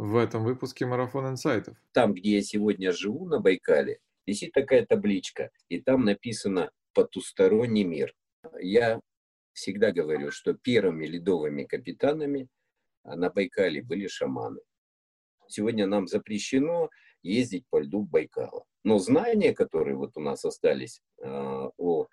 в этом выпуске «Марафон инсайтов». Там, где я сегодня живу, на Байкале, висит такая табличка, и там написано «Потусторонний мир». Я всегда говорю, что первыми ледовыми капитанами на Байкале были шаманы. Сегодня нам запрещено ездить по льду Байкала. Но знания, которые вот у нас остались э, о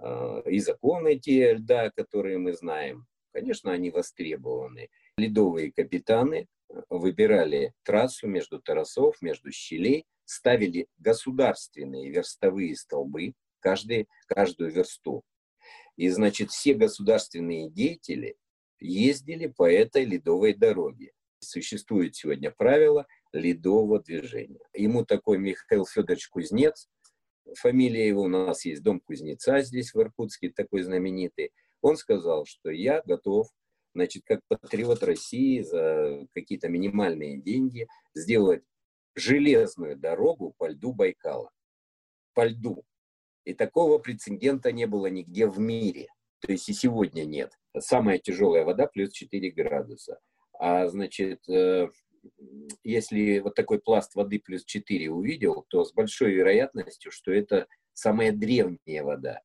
э, и законы те льда, которые мы знаем, конечно, они востребованы. Ледовые капитаны выбирали трассу между торосов, между щелей, ставили государственные верстовые столбы, каждый, каждую версту. И, значит, все государственные деятели ездили по этой ледовой дороге. Существует сегодня правило ледового движения. Ему такой Михаил Федорович Кузнец, фамилия его у нас есть, дом Кузнеца здесь в Иркутске, такой знаменитый. Он сказал, что я готов, значит, как патриот России за какие-то минимальные деньги сделать железную дорогу по льду Байкала. По льду. И такого прецедента не было нигде в мире. То есть и сегодня нет. Самая тяжелая вода плюс 4 градуса. А значит, э, если вот такой пласт воды плюс 4 увидел, то с большой вероятностью, что это самая древняя вода.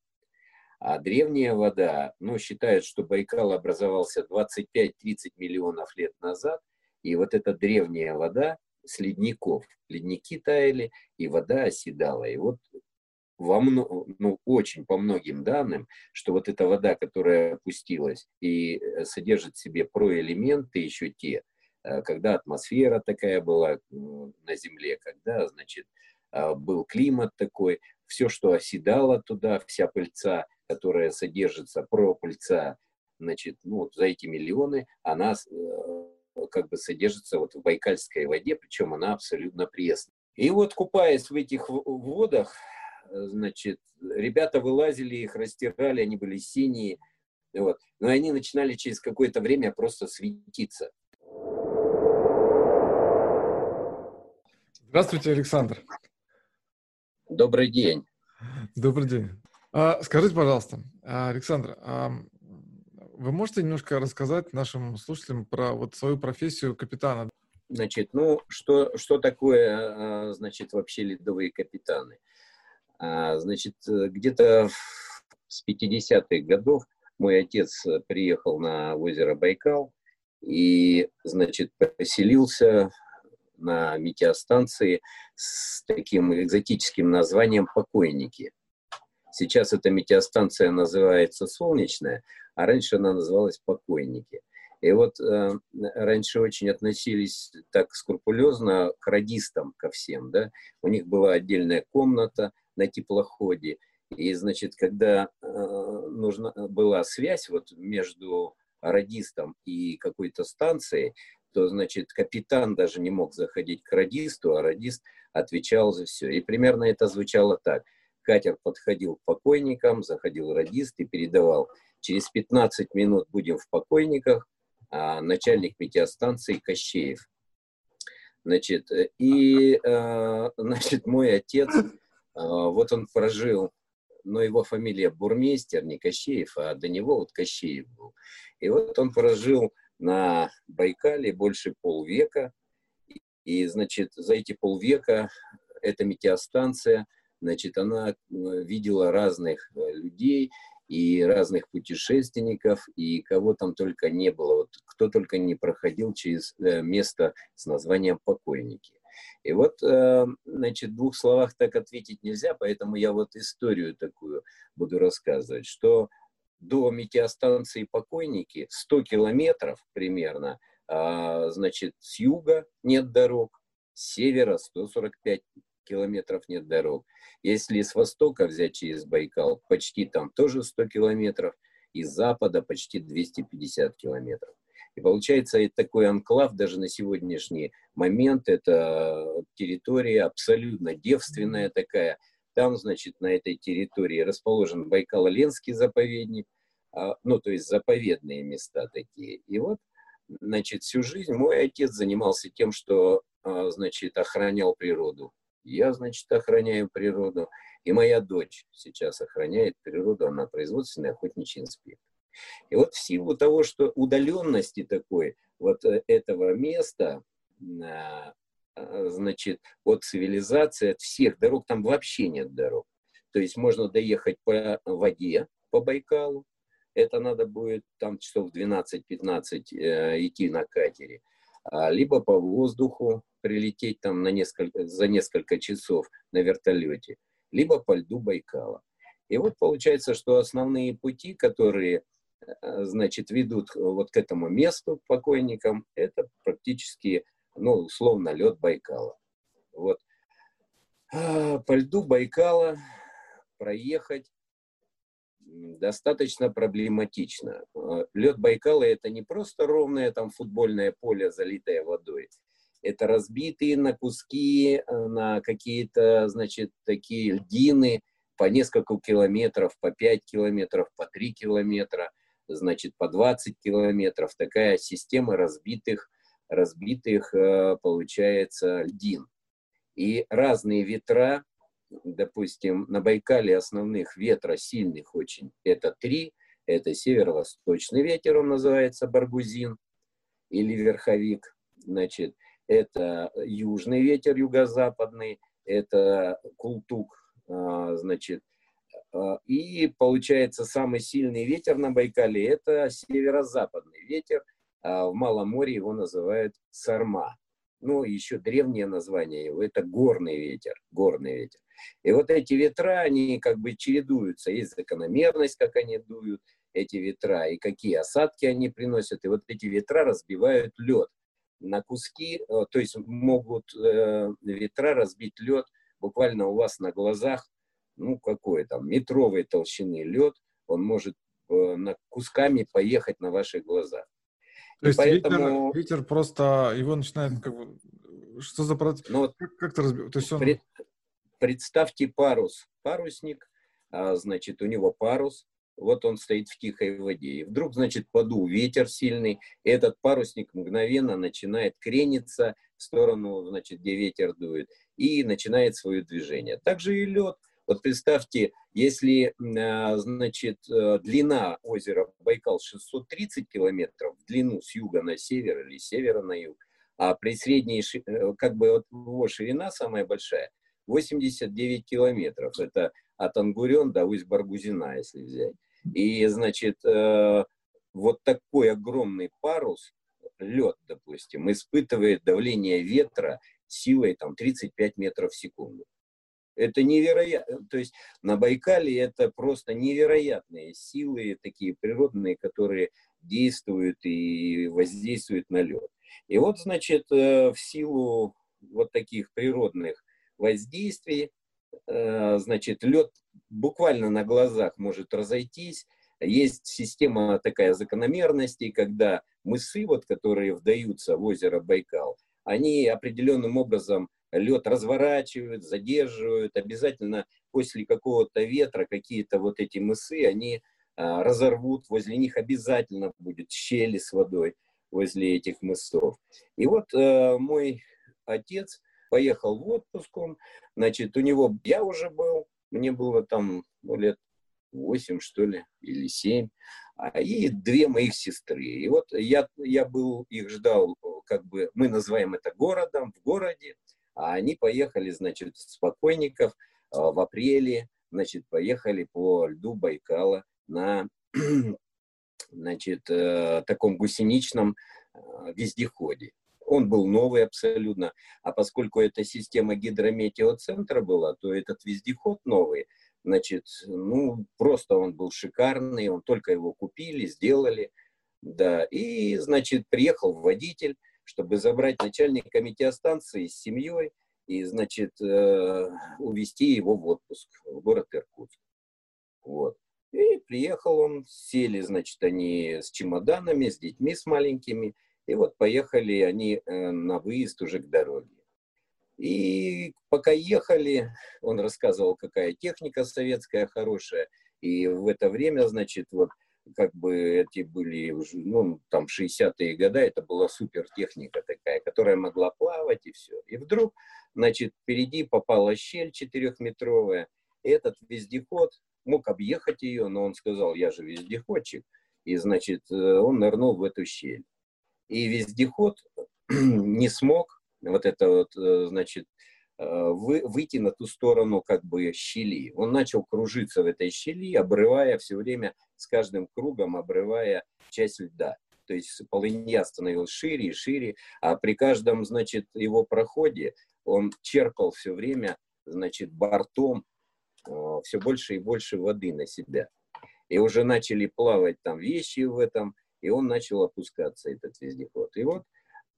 А древняя вода, ну, считают, что Байкал образовался 25-30 миллионов лет назад, и вот эта древняя вода с ледников. Ледники таяли, и вода оседала. И вот во ну, очень по многим данным, что вот эта вода, которая опустилась и э, содержит в себе проэлементы еще те, э, когда атмосфера такая была на Земле, когда, значит, а, был климат такой, все, что оседало туда, вся пыльца, которая содержится, пропыльца, значит, ну, вот за эти миллионы, она э, как бы содержится вот в байкальской воде, причем она абсолютно пресная. И вот купаясь в этих водах, значит, ребята вылазили, их растирали, они были синие, вот. Но они начинали через какое-то время просто светиться. Здравствуйте, Александр. Добрый день. Добрый день. А, скажите, пожалуйста, Александр, а вы можете немножко рассказать нашим слушателям про вот свою профессию капитана? Значит, ну, что, что такое, а, значит, вообще ледовые капитаны? А, значит, где-то с 50-х годов мой отец приехал на озеро Байкал и, значит, поселился на метеостанции с таким экзотическим названием «Покойники». Сейчас эта метеостанция называется «Солнечная», а раньше она называлась «Покойники». И вот э, раньше очень относились так скрупулезно к радистам, ко всем, да. У них была отдельная комната – на теплоходе. И, значит, когда э, нужна была связь вот между радистом и какой-то станцией, то, значит, капитан даже не мог заходить к радисту, а радист отвечал за все. И примерно это звучало так. Катер подходил к покойникам, заходил радист и передавал. Через 15 минут будем в покойниках, а начальник метеостанции Кощеев. Значит, и, э, значит, мой отец а, вот он прожил, но его фамилия Бурмейстер, не Кощеев, а до него вот Кощеев был. И вот он прожил на Байкале больше полвека. И, значит, за эти полвека эта метеостанция, значит, она э, видела разных э, людей и разных путешественников, и кого там только не было, вот, кто только не проходил через э, место с названием «Покойники». И вот, значит, в двух словах так ответить нельзя, поэтому я вот историю такую буду рассказывать, что до метеостанции Покойники 100 километров примерно, а, значит, с юга нет дорог, с севера 145 километров нет дорог. Если с востока взять через Байкал, почти там тоже 100 километров, и с запада почти 250 километров. И получается, это такой анклав даже на сегодняшний момент, это территория абсолютно девственная такая. Там, значит, на этой территории расположен Байкало-Ленский заповедник, а, ну, то есть заповедные места такие. И вот, значит, всю жизнь мой отец занимался тем, что, а, значит, охранял природу. Я, значит, охраняю природу. И моя дочь сейчас охраняет природу, она производственный охотничий инспектор. И вот в силу того, что удаленности такой вот э, этого места, значит, от цивилизации, от всех дорог, там вообще нет дорог. То есть можно доехать по воде, по Байкалу, это надо будет там часов 12-15 э, идти на катере, а, либо по воздуху прилететь там на несколько, за несколько часов на вертолете, либо по льду Байкала. И вот получается, что основные пути, которые, э, значит, ведут вот к этому месту покойникам, это практически, ну, условно, лед Байкала. Вот. А, по льду Байкала проехать достаточно проблематично. Э, Лед Байкала это не просто ровное там футбольное поле, залитое водой. Это разбитые на куски, э, на какие-то, значит, такие льдины по несколько километров, по 5 километров, по 3 километра, значит, по 20 километров. Такая система разбитых, разбитых, э, получается, льдин. И разные ветра допустим, на Байкале основных ветра сильных очень это три. Это северо-восточный ветер, он называется баргузин или верховик. Значит, это южный ветер, юго-западный, это култук, а, значит, а, и получается самый сильный ветер на Байкале это северо-западный ветер, а в Малом море его называют сарма. Ну, еще древнее название его это горный ветер, горный ветер. И вот эти ветра, они как бы чередуются. Есть закономерность, как они дуют, эти ветра, и какие осадки они приносят. И вот эти ветра разбивают лед на куски, э, то есть могут э, ветра разбить лед буквально у вас на глазах, ну какой там, метровой толщины лед, он может э, на кусками поехать на ваших глазах. То есть поэтому... ветер, ветер просто, его начинает как бы, что за процесс? Ну, вот как, как-то разбивать? То есть он... Представьте парус, парусник, а, значит, у него парус, вот он стоит в тихой воде. И вдруг, значит, подул ветер сильный, и этот парусник мгновенно начинает крениться в сторону, значит, где ветер дует, и начинает свое движение. Также и лед. Вот представьте, если, а, значит, э, длина озера Байкал 630 километров, в длину с юга на север или с севера на юг, а при средней, э, как бы вот его ширина самая большая, 89 километров. Это от Ангурен до Усть-Баргузина, если взять. И, значит, э, вот такой огромный парус, лед, допустим, испытывает давление ветра силой там 35 метров в секунду. Это невероятно. То есть на Байкале это просто невероятные силы, такие природные, которые действуют и воздействуют на лед. И вот, значит, э, в силу вот таких природных воздействий, э, значит, лед буквально на глазах может разойтись. Есть система такая закономерности, когда мысы, вот, которые вдаются в озеро Байкал, они определенным образом лед разворачивают, задерживают. Обязательно после какого-то ветра какие-то вот эти мысы, они а, разорвут, возле них обязательно будет щели с водой возле этих мысов. И вот э, мой отец поехал в отпуск он, значит, у него я уже был, мне было там ну, лет 8, что ли, или 7, а, и две моих сестры. И вот я, я был, их ждал, как бы, мы называем это городом, в городе, а они поехали, значит, с покойников а, в апреле, значит, поехали по льду Байкала на, значит, э, таком гусеничном э, вездеходе. Он был новый абсолютно. А поскольку эта система гидрометеоцентра была, то этот вездеход новый, значит, ну, просто он был шикарный, он только его купили, сделали, да, и, значит, приехал водитель, чтобы забрать начальника метеостанции с семьей и, значит, э, увезти его в отпуск в город Иркутск. Вот. И приехал он, сели, значит, они с чемоданами, с детьми, с маленькими, и вот поехали они э, на выезд уже к дороге. И пока ехали, он рассказывал, какая техника советская хорошая. И в это время, значит, вот как бы эти были, ну, там, 60-е годы, это была супер техника такая, которая могла плавать и все. И вдруг, значит, впереди попала щель четырехметровая, этот вездеход мог объехать ее, но он сказал, я же вездеходчик, и, значит, э, он нырнул в эту щель. И вездеход не смог вот это вот, э, значит, вы, выйти на ту сторону как бы щели. Он начал кружиться в этой щели, обрывая все время, с каждым кругом обрывая часть льда. То есть полынья становилась шире и шире, а при каждом, значит, его проходе он черпал все время, значит, бортом э, все больше и больше воды на себя. И уже начали плавать там вещи в этом, и он начал опускаться, этот вездеход. И вот,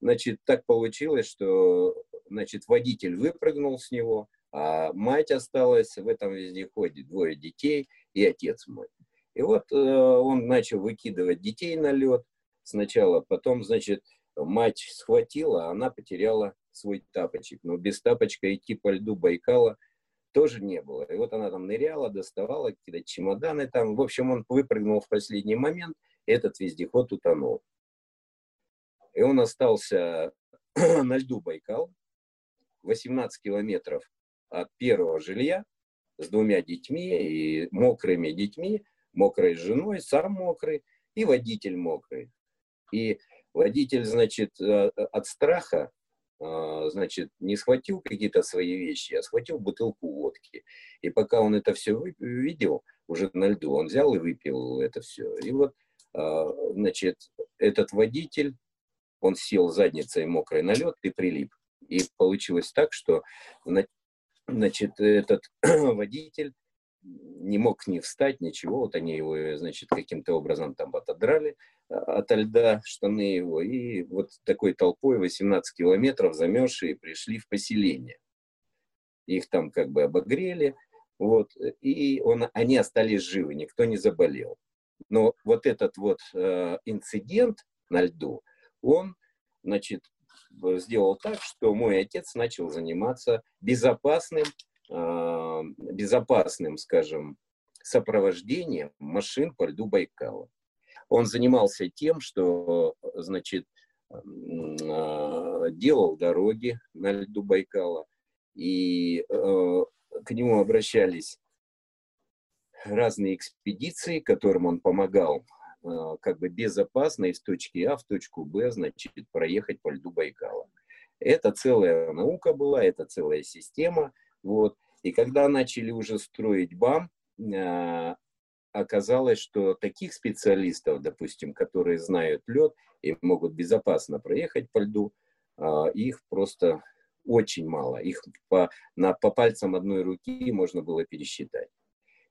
значит, так получилось, что, значит, водитель выпрыгнул с него, а мать осталась в этом вездеходе, двое детей и отец мой. И вот э, он начал выкидывать детей на лед сначала, потом, значит, мать схватила, а она потеряла свой тапочек. Но без тапочка идти по льду Байкала тоже не было. И вот она там ныряла, доставала какие-то чемоданы там. В общем, он выпрыгнул в последний момент – этот вездеход утонул. И он остался на льду Байкал, 18 километров от первого жилья, с двумя детьми и мокрыми детьми, мокрой женой, сам мокрый и водитель мокрый. И водитель, значит, э, от страха, э, значит, не схватил какие-то свои вещи, а схватил бутылку водки. И пока он это все видел уже на льду, он взял и выпил это все. И вот а, значит, этот водитель, он сел задницей мокрой на лед и прилип. И получилось так, что значит, этот водитель не мог ни встать, ничего. Вот они его, значит, каким-то образом там отодрали а, от льда штаны его. И вот такой толпой 18 километров замерзшие пришли в поселение. Их там как бы обогрели. Вот, и он, они остались живы, никто не заболел. Но вот этот вот э, инцидент на льду, он, значит, сделал так, что мой отец начал заниматься безопасным, э, безопасным, скажем, сопровождением машин по льду Байкала. Он занимался тем, что, значит, э, делал дороги на льду Байкала, и э, к нему обращались разные экспедиции, которым он помогал э, как бы безопасно из точки А в точку Б, значит, проехать по льду Байкала. Это целая наука была, это целая система. Вот. И когда начали уже строить БАМ, э, оказалось, что таких специалистов, допустим, которые знают лед и могут безопасно проехать по льду, э, их просто очень мало. Их по, на, по пальцам одной руки можно было пересчитать.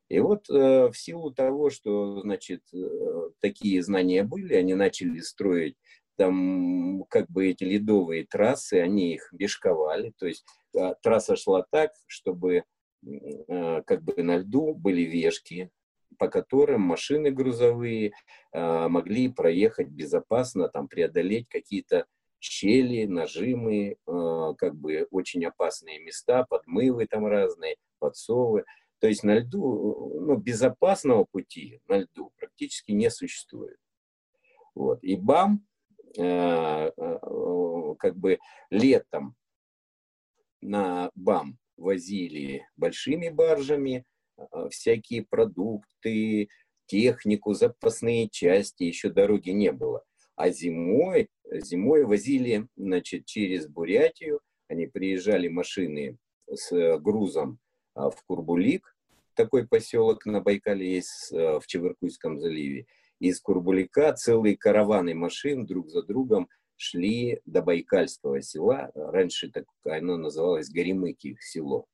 И вот э, в силу того, что, значит, э, такие знания были, они начали строить там как бы эти ледовые трассы, они их бешковали, то есть э, трасса шла так, чтобы э, как бы на льду были вешки, по которым машины грузовые э, могли проехать безопасно, там преодолеть какие-то щели, нажимы, э, как бы очень опасные места, подмывы там разные, подсовы. То есть на льду, ну, безопасного пути на льду практически не существует. Вот. И БАМ э, э, как бы летом на БАМ возили большими баржами э, всякие продукты, технику, запасные части, еще дороги не было. А зимой, зимой возили значит, через Бурятию, они приезжали машины с грузом в Курбулик, такой поселок на Байкале есть э, в Чевыркуйском заливе. Из Курбулика целые караваны машин друг за другом шли до Байкальского села. Раньше так, оно называлось Горемыки село.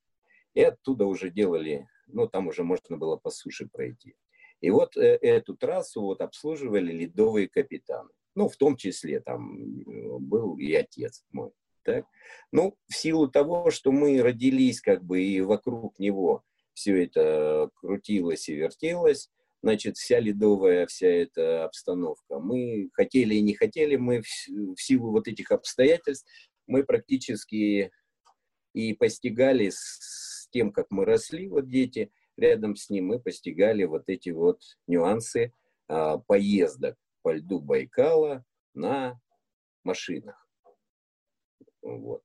И оттуда уже делали, ну там уже можно было по суше пройти. И вот э, эту трассу вот обслуживали ледовые капитаны. Ну, в том числе там э, был и отец мой. Так? Ну, в силу того, что мы родились как бы и вокруг него все это крутилось и вертелось, значит, вся ледовая, вся эта обстановка. Мы хотели и не хотели, мы в, в силу вот этих обстоятельств, мы практически и постигали с, тем, как мы росли, вот дети, рядом с ним мы постигали вот эти вот нюансы а, поездок по льду Байкала на машинах. Вот.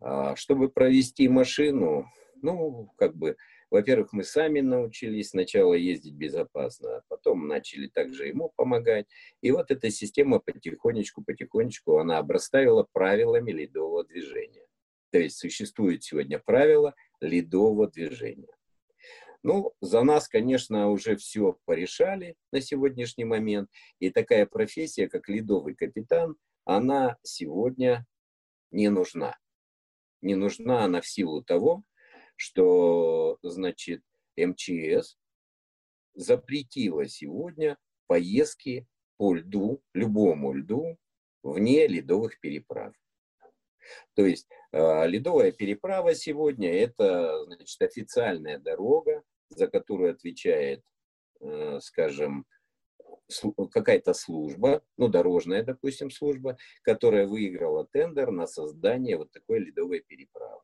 А, чтобы провести машину, ну, как бы, во-первых, мы сами научились сначала ездить безопасно, а потом начали также ему помогать. И вот эта система потихонечку, потихонечку, она обрастала правилами ледового движения. То есть существует сегодня правило ледового движения. Ну, за нас, конечно, уже все порешали на сегодняшний момент. И такая профессия, как ледовый капитан, она сегодня не нужна. Не нужна она в силу того, что, значит, МЧС запретила сегодня поездки по льду, любому льду, вне ледовых переправ. То есть э, ледовая переправа сегодня это значит, официальная дорога, за которую отвечает, э, скажем, какая-то служба, ну, дорожная, допустим, служба, которая выиграла тендер на создание вот такой ледовой переправы.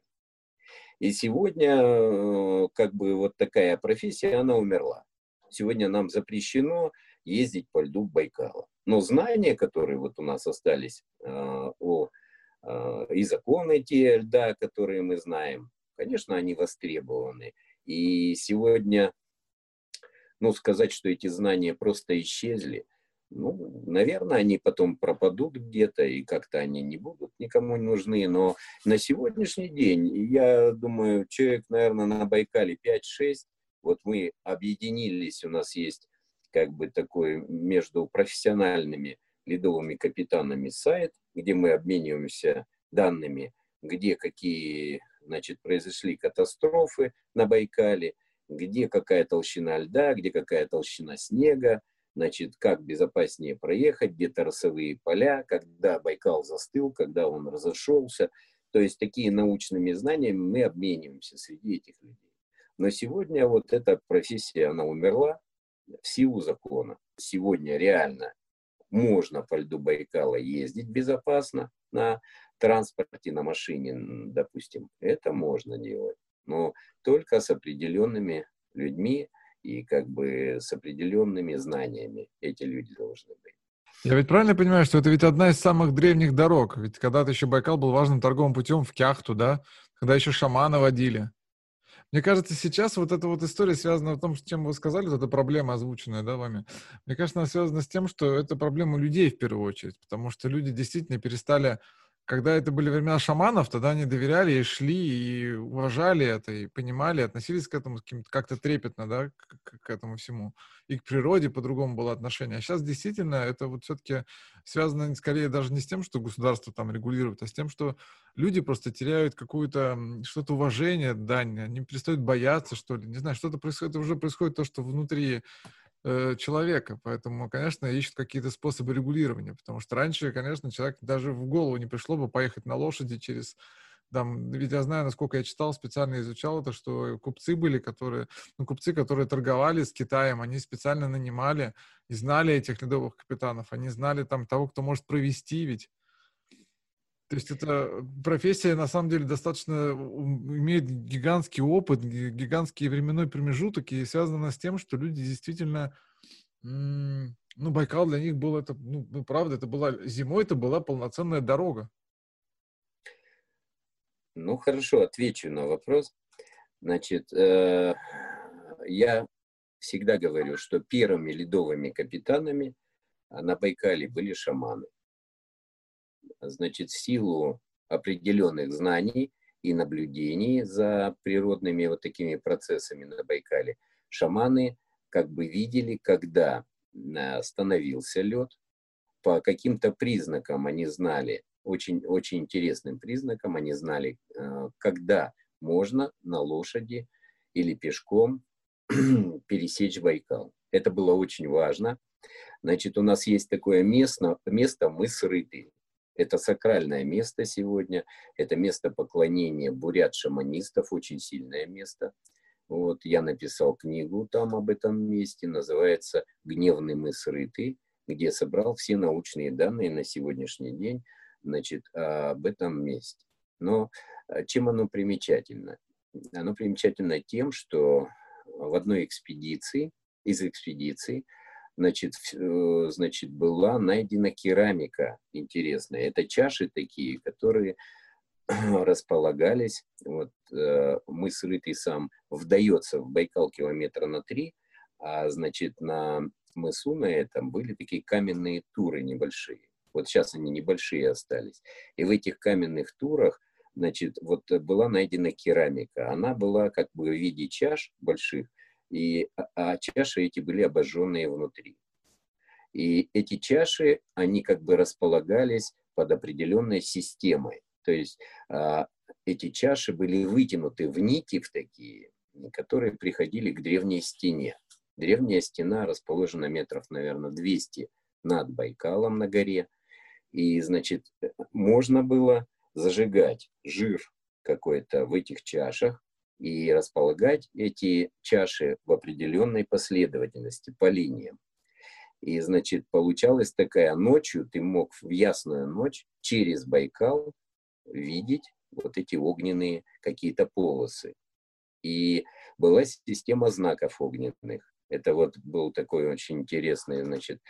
И сегодня э, как бы вот такая профессия, она умерла. Сегодня нам запрещено ездить по льду Байкала. Но знания, которые вот у нас остались э, о, э, и законы те льда, которые мы знаем, конечно, они востребованы. И сегодня, ну, сказать, что эти знания просто исчезли – ну, наверное, они потом пропадут где-то, и как-то они не будут никому нужны. Но на сегодняшний день, я думаю, человек, наверное, на Байкале 5-6, вот мы объединились, у нас есть как бы такой между профессиональными ледовыми капитанами сайт, где мы обмениваемся данными, где какие, значит, произошли катастрофы на Байкале, где какая толщина льда, где какая толщина снега, значит, как безопаснее проехать, где торосовые поля, когда Байкал застыл, когда он разошелся. То есть такие научными знаниями мы обмениваемся среди этих людей. Но сегодня вот эта профессия, она умерла в силу закона. Сегодня реально можно по льду Байкала ездить безопасно на транспорте, на машине, допустим. Это можно делать, но только с определенными людьми, и как бы с определенными знаниями эти люди должны быть. Я ведь правильно понимаю, что это ведь одна из самых древних дорог? Ведь когда-то еще Байкал был важным торговым путем в Кяхту, да? Когда еще шамана водили. Мне кажется, сейчас вот эта вот история связана в том, чем вы сказали, вот эта проблема озвученная, да, вами. Мне кажется, она связана с тем, что это проблема людей в первую очередь, потому что люди действительно перестали когда это были времена шаманов, тогда они доверяли и шли, и уважали это, и понимали, относились к этому как-то трепетно, да, к, к этому всему. И к природе по-другому было отношение. А сейчас действительно это вот все-таки связано скорее даже не с тем, что государство там регулирует, а с тем, что люди просто теряют какое-то что-то уважение, дань, они перестают бояться, что ли, не знаю, что-то происходит, уже происходит то, что внутри Э, человека. Поэтому, конечно, ищут какие-то способы регулирования, потому что раньше, конечно, человек даже в голову не пришло бы поехать на лошади через там, ведь я знаю, насколько я читал, специально изучал это, что купцы были, которые, ну, купцы, которые торговали с Китаем, они специально нанимали и знали этих ледовых капитанов, они знали там того, кто может провести ведь. То есть это профессия, на самом деле, достаточно имеет гигантский опыт, гигантский временной промежуток, и связано с тем, что люди действительно, ну, Байкал для них был это, ну, ну, правда, это была, зимой это была полноценная дорога. Ну, хорошо, отвечу на вопрос. Значит, э, я всегда говорю, что первыми ледовыми капитанами на Байкале были шаманы значит, силу определенных знаний и наблюдений за природными вот такими процессами на Байкале, шаманы как бы видели, когда э, становился лед, по каким-то признакам они знали, очень, очень интересным признакам они знали, э, когда можно на лошади или пешком пересечь Байкал. Это было очень важно. Значит, у нас есть такое место, место мыс Рыты. Это сакральное место сегодня, это место поклонения бурят-шаманистов, очень сильное место. Вот, я написал книгу там об этом месте, называется «Гневный мыс Рыты», где собрал все научные данные на сегодняшний день значит, об этом месте. Но а, чем оно примечательно? Оно примечательно тем, что в одной экспедиции, из экспедиций, значит, э, значит, была найдена керамика интересная. Это чаши такие, которые располагались. Вот э, мыс Рытый сам вдается в Байкал километра на три, а значит на мысу на этом были такие каменные туры небольшие. Вот сейчас они небольшие остались. И в этих каменных турах, значит, вот была найдена керамика. Она была как бы в виде чаш больших, и, а, чаши эти были обожженные внутри. И эти чаши, они как бы располагались под определенной системой. То есть а, эти чаши были вытянуты в нити в такие, которые приходили к древней стене. Древняя стена расположена метров, наверное, 200 над Байкалом на горе. И, значит, можно было зажигать жир какой-то в этих чашах и располагать эти чаши в определенной последовательности по линиям. И, значит, получалась такая ночью, ты мог в ясную ночь через Байкал видеть вот эти огненные какие-то полосы. И была система знаков огненных. Это вот был такой очень интересный, значит,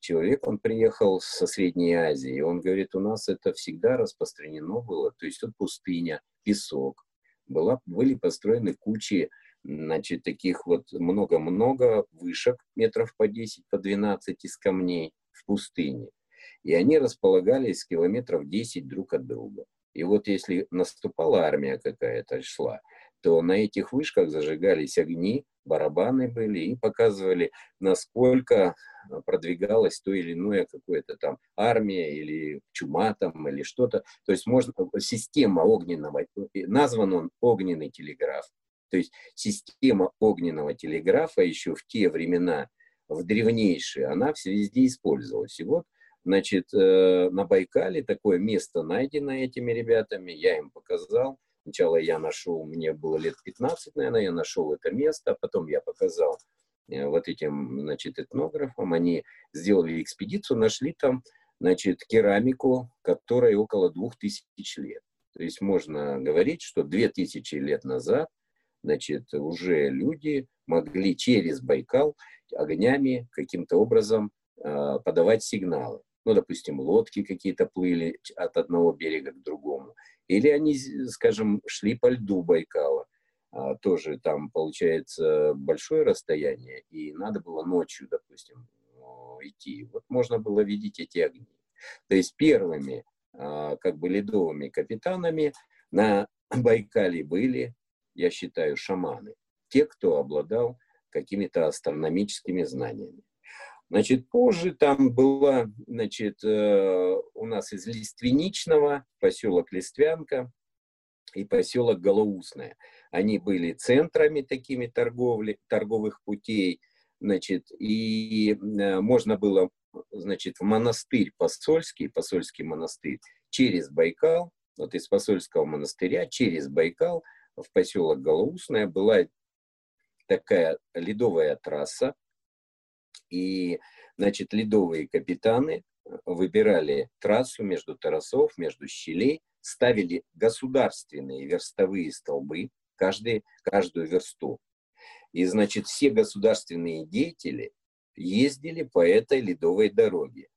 человек, он приехал со Средней Азии, и он говорит, у нас это всегда распространено было, то есть вот пустыня, песок, была, были построены кучи, значит, таких вот много-много вышек, метров по 10, по 12 из камней в пустыне. И они располагались километров 10 друг от друга. И вот если наступала армия какая-то шла, то на этих вышках зажигались огни, барабаны были и показывали, насколько продвигалась то или иное какое-то там армия или чума там или что-то. То есть можно, система огненного, назван он огненный телеграф. То есть система огненного телеграфа еще в те времена, в древнейшие, она везде использовалась. И вот Значит, э, на Байкале такое место найдено этими ребятами, я им показал. Сначала я нашел, мне было лет 15, наверное, я нашел это место, а потом я показал э, вот этим, значит, этнографам. Они сделали экспедицию, нашли там, значит, керамику, которой около двух тысяч лет. То есть можно говорить, что две тысячи лет назад, значит, уже люди могли через Байкал огнями каким-то образом э, подавать сигналы. Ну, допустим, лодки какие-то плыли от одного берега к другому. Или они, скажем, шли по льду Байкала. А, тоже там, получается, большое расстояние, и надо было ночью, допустим, идти. Вот можно было видеть эти огни. То есть первыми, а, как бы, ледовыми капитанами на Байкале были, я считаю, шаманы. Те, кто обладал какими-то астрономическими знаниями. Значит, позже там была, значит, э, у нас из Лиственничного поселок Листвянка и поселок Голоусное. Они были центрами такими торговли, торговых путей, значит, и э, можно было, значит, в монастырь посольский, посольский монастырь, через Байкал, вот из посольского монастыря через Байкал в поселок Голоусное была такая ледовая трасса, и, значит, ледовые капитаны э, выбирали трассу между торосов, между щелей, ставили государственные верстовые столбы, каждый, каждую версту. И, значит, все государственные деятели ездили по этой ледовой дороге.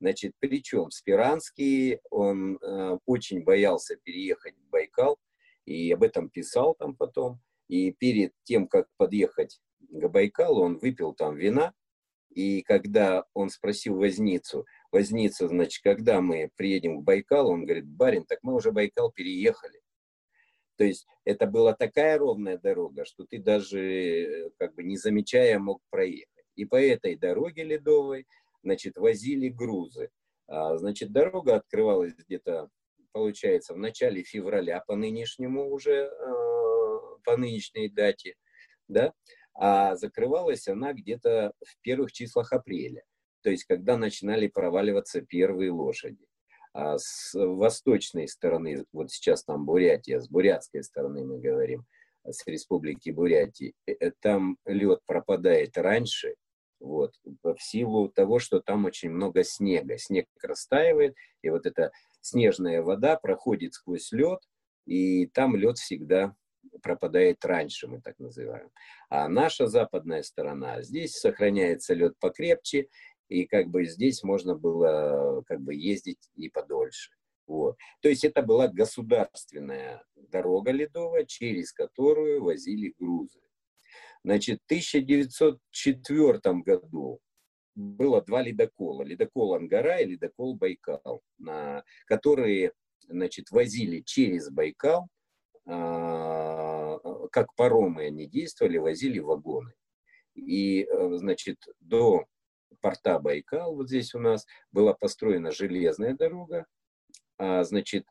Значит, причем Спиранский, он э, очень боялся переехать в Байкал, и об этом писал там потом. И перед тем, как подъехать к Байкалу, он выпил там вина, и когда он спросил возницу, возница, значит, когда мы приедем к Байкалу, он говорит, барин, так мы уже Байкал переехали. То есть это была такая ровная дорога, что ты даже э, как бы не замечая мог проехать. И по этой дороге ледовой, значит, возили грузы. А, значит, дорога открывалась где-то, получается, в начале февраля по нынешнему уже, э, по нынешней дате, да, а закрывалась она где-то в первых числах апреля, то есть когда начинали проваливаться первые лошади. А с восточной стороны, вот сейчас там Бурятия, с бурятской стороны мы говорим, с республики Бурятии, э, э, там лед пропадает раньше, вот, в силу того, что там очень много снега. Снег растаивает, и вот эта снежная вода проходит сквозь лед, и там лед всегда пропадает раньше, мы так называем. А наша западная сторона, здесь сохраняется лед покрепче, и как бы здесь можно было как бы ездить и подольше. Вот. То есть это была государственная дорога ледовая, через которую возили грузы. Значит, в 1904 году было два ледокола. Ледокол Ангара и ледокол Байкал, на, которые значит, возили через Байкал, как паромы они действовали, возили вагоны. И, э, значит, до порта Байкал, вот здесь у нас, была построена железная дорога, а, значит,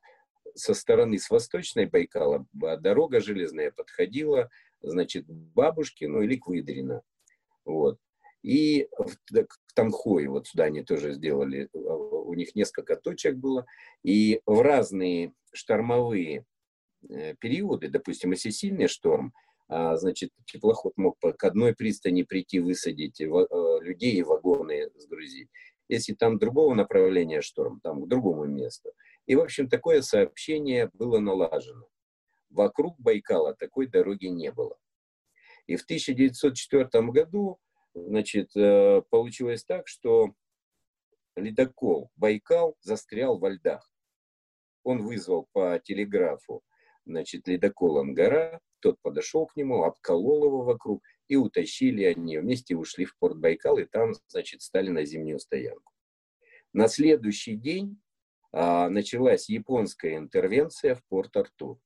со стороны, с восточной Байкала дорога железная подходила, значит, к Бабушкину или к Выдрино. Вот. И к Танхой, вот сюда они тоже сделали, а, у них несколько точек было. И в разные штормовые периоды, допустим, если сильный шторм, а, значит, теплоход мог к одной пристани прийти, высадить э, людей и вагоны сгрузить. Если там другого направления шторм, там к другому месту. И, в общем, такое сообщение было налажено. Вокруг Байкала такой дороги не было. И в 1904 году значит, э, получилось так, что ледокол Байкал застрял во льдах. Он вызвал по телеграфу значит, ледокол Ангара, тот подошел к нему, обколол его вокруг, и утащили они вместе, ушли в порт Байкал, и там, значит, стали на зимнюю стоянку. На следующий день а, началась японская интервенция в порт Артур.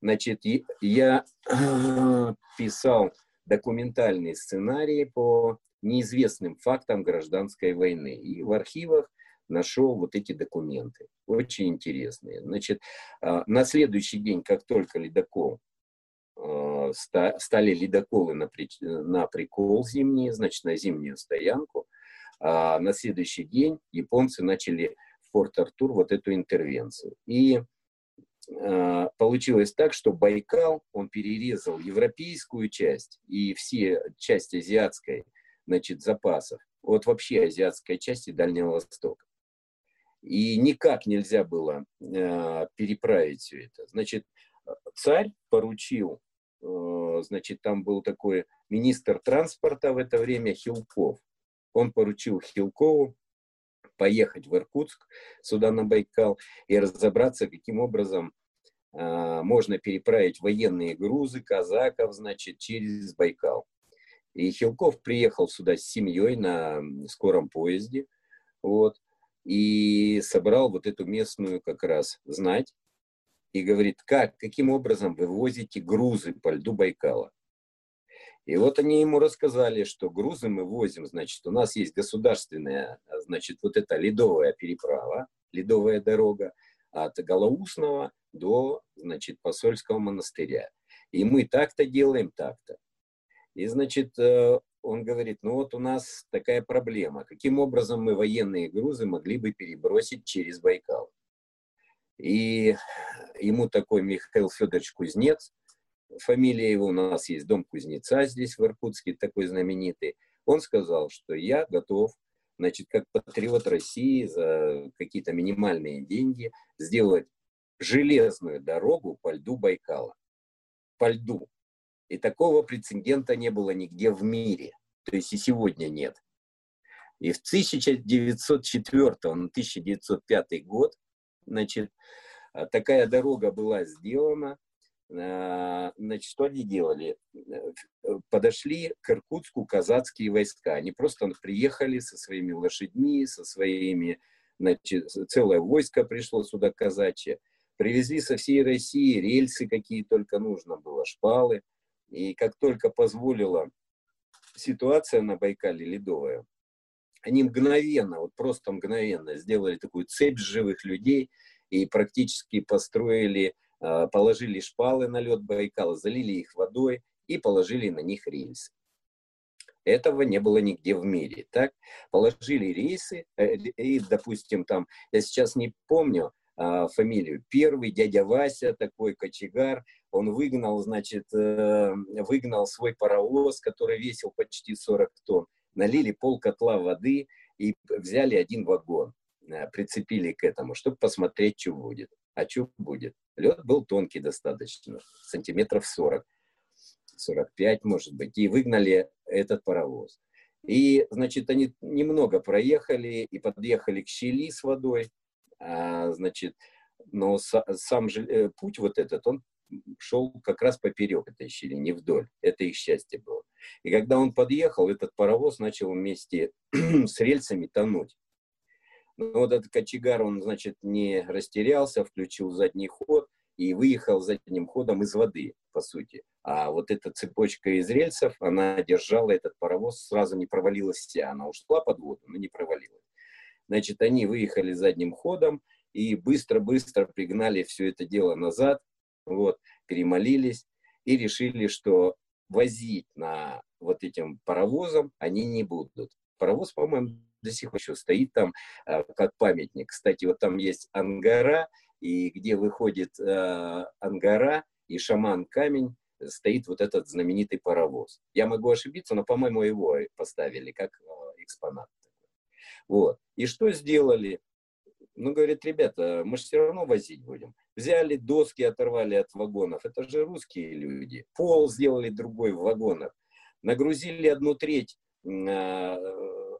Значит, я писал документальные сценарии по неизвестным фактам гражданской войны. И в архивах нашел вот эти документы. Очень интересные. Значит, а, на следующий день, как только ледокол а, стали ледоколы на, на прикол зимние, значит, на зимнюю стоянку, а на следующий день японцы начали в Порт-Артур вот эту интервенцию. И получилось так, что Байкал, он перерезал европейскую часть и все части азиатской, значит, запасов, вот вообще азиатской части Дальнего Востока. И никак нельзя было э, переправить все это. Значит, царь поручил, э, значит, там был такой министр транспорта в это время Хилков. Он поручил Хилкову поехать в Иркутск, сюда на Байкал, и разобраться, каким образом э, можно переправить военные грузы казаков, значит, через Байкал. И Хилков приехал сюда с семьей на скором поезде, вот, и собрал вот эту местную как раз знать, и говорит, как, каким образом вы возите грузы по льду Байкала. И вот они ему рассказали, что грузы мы возим, значит, у нас есть государственная, значит, вот эта ледовая переправа, ледовая дорога от Голоусного до, значит, посольского монастыря. И мы так-то делаем, так-то. И, значит, э, он говорит, ну вот у нас такая проблема. Каким образом мы военные грузы могли бы перебросить через Байкал? И ему такой Михаил Федорович Кузнец, фамилия его у нас есть, дом кузнеца здесь в Иркутске, такой знаменитый. Он сказал, что я готов, значит, как патриот России за какие-то минимальные деньги сделать железную дорогу по льду Байкала. По льду. И такого прецедента не было нигде в мире. То есть и сегодня нет. И в 1904 на 1905 год, значит, такая дорога была сделана, Э, значит, что они делали? Э, подошли к Иркутску казацкие войска. Они просто приехали со своими лошадьми, со своими, значит, целое войско пришло сюда казачье. Привезли со всей России рельсы, какие только нужно было, шпалы. И как только позволила ситуация на Байкале ледовая, они мгновенно, вот просто мгновенно сделали такую цепь живых людей и практически построили Э, положили шпалы на лед Байкала, залили их водой и положили на них рельсы. Этого не было нигде в мире. Так? Положили рейсы, э, и, допустим, там, я сейчас не помню а, фамилию, первый дядя Вася, такой кочегар, он выгнал, значит, э, выгнал свой паровоз, который весил почти 40 тонн, налили пол котла воды и взяли один вагон, прицепили к этому, чтобы посмотреть, что будет. А что будет? Лед был тонкий достаточно, сантиметров 40, 45, может быть, и выгнали этот паровоз. И, значит, они немного проехали и подъехали к щели с водой, значит, но сам же э, путь вот этот, он шел как раз поперек этой щели, не вдоль. Это их счастье было. И когда он подъехал, этот паровоз начал вместе с рельсами тонуть. Но вот этот кочегар, он, значит, не растерялся, включил задний ход и выехал задним ходом из воды, по сути. А вот эта цепочка из рельсов, она держала этот паровоз, сразу не провалилась вся. Она ушла под воду, но не провалилась. Значит, они выехали задним ходом и быстро-быстро пригнали все это дело назад, вот, перемолились и решили, что возить на вот этим паровозом они не будут. Паровоз, по-моему, до сих пор еще стоит там э, как памятник. Кстати, вот там есть ангара, и где выходит э, ангара и шаман камень, стоит вот этот знаменитый паровоз. Я могу ошибиться, но, по-моему, его поставили как э, экспонат. Вот. И что сделали? Ну, говорит, ребята, мы же все равно возить будем. Взяли доски, оторвали от вагонов. Это же русские люди. Пол сделали другой в вагонах. Нагрузили одну треть э,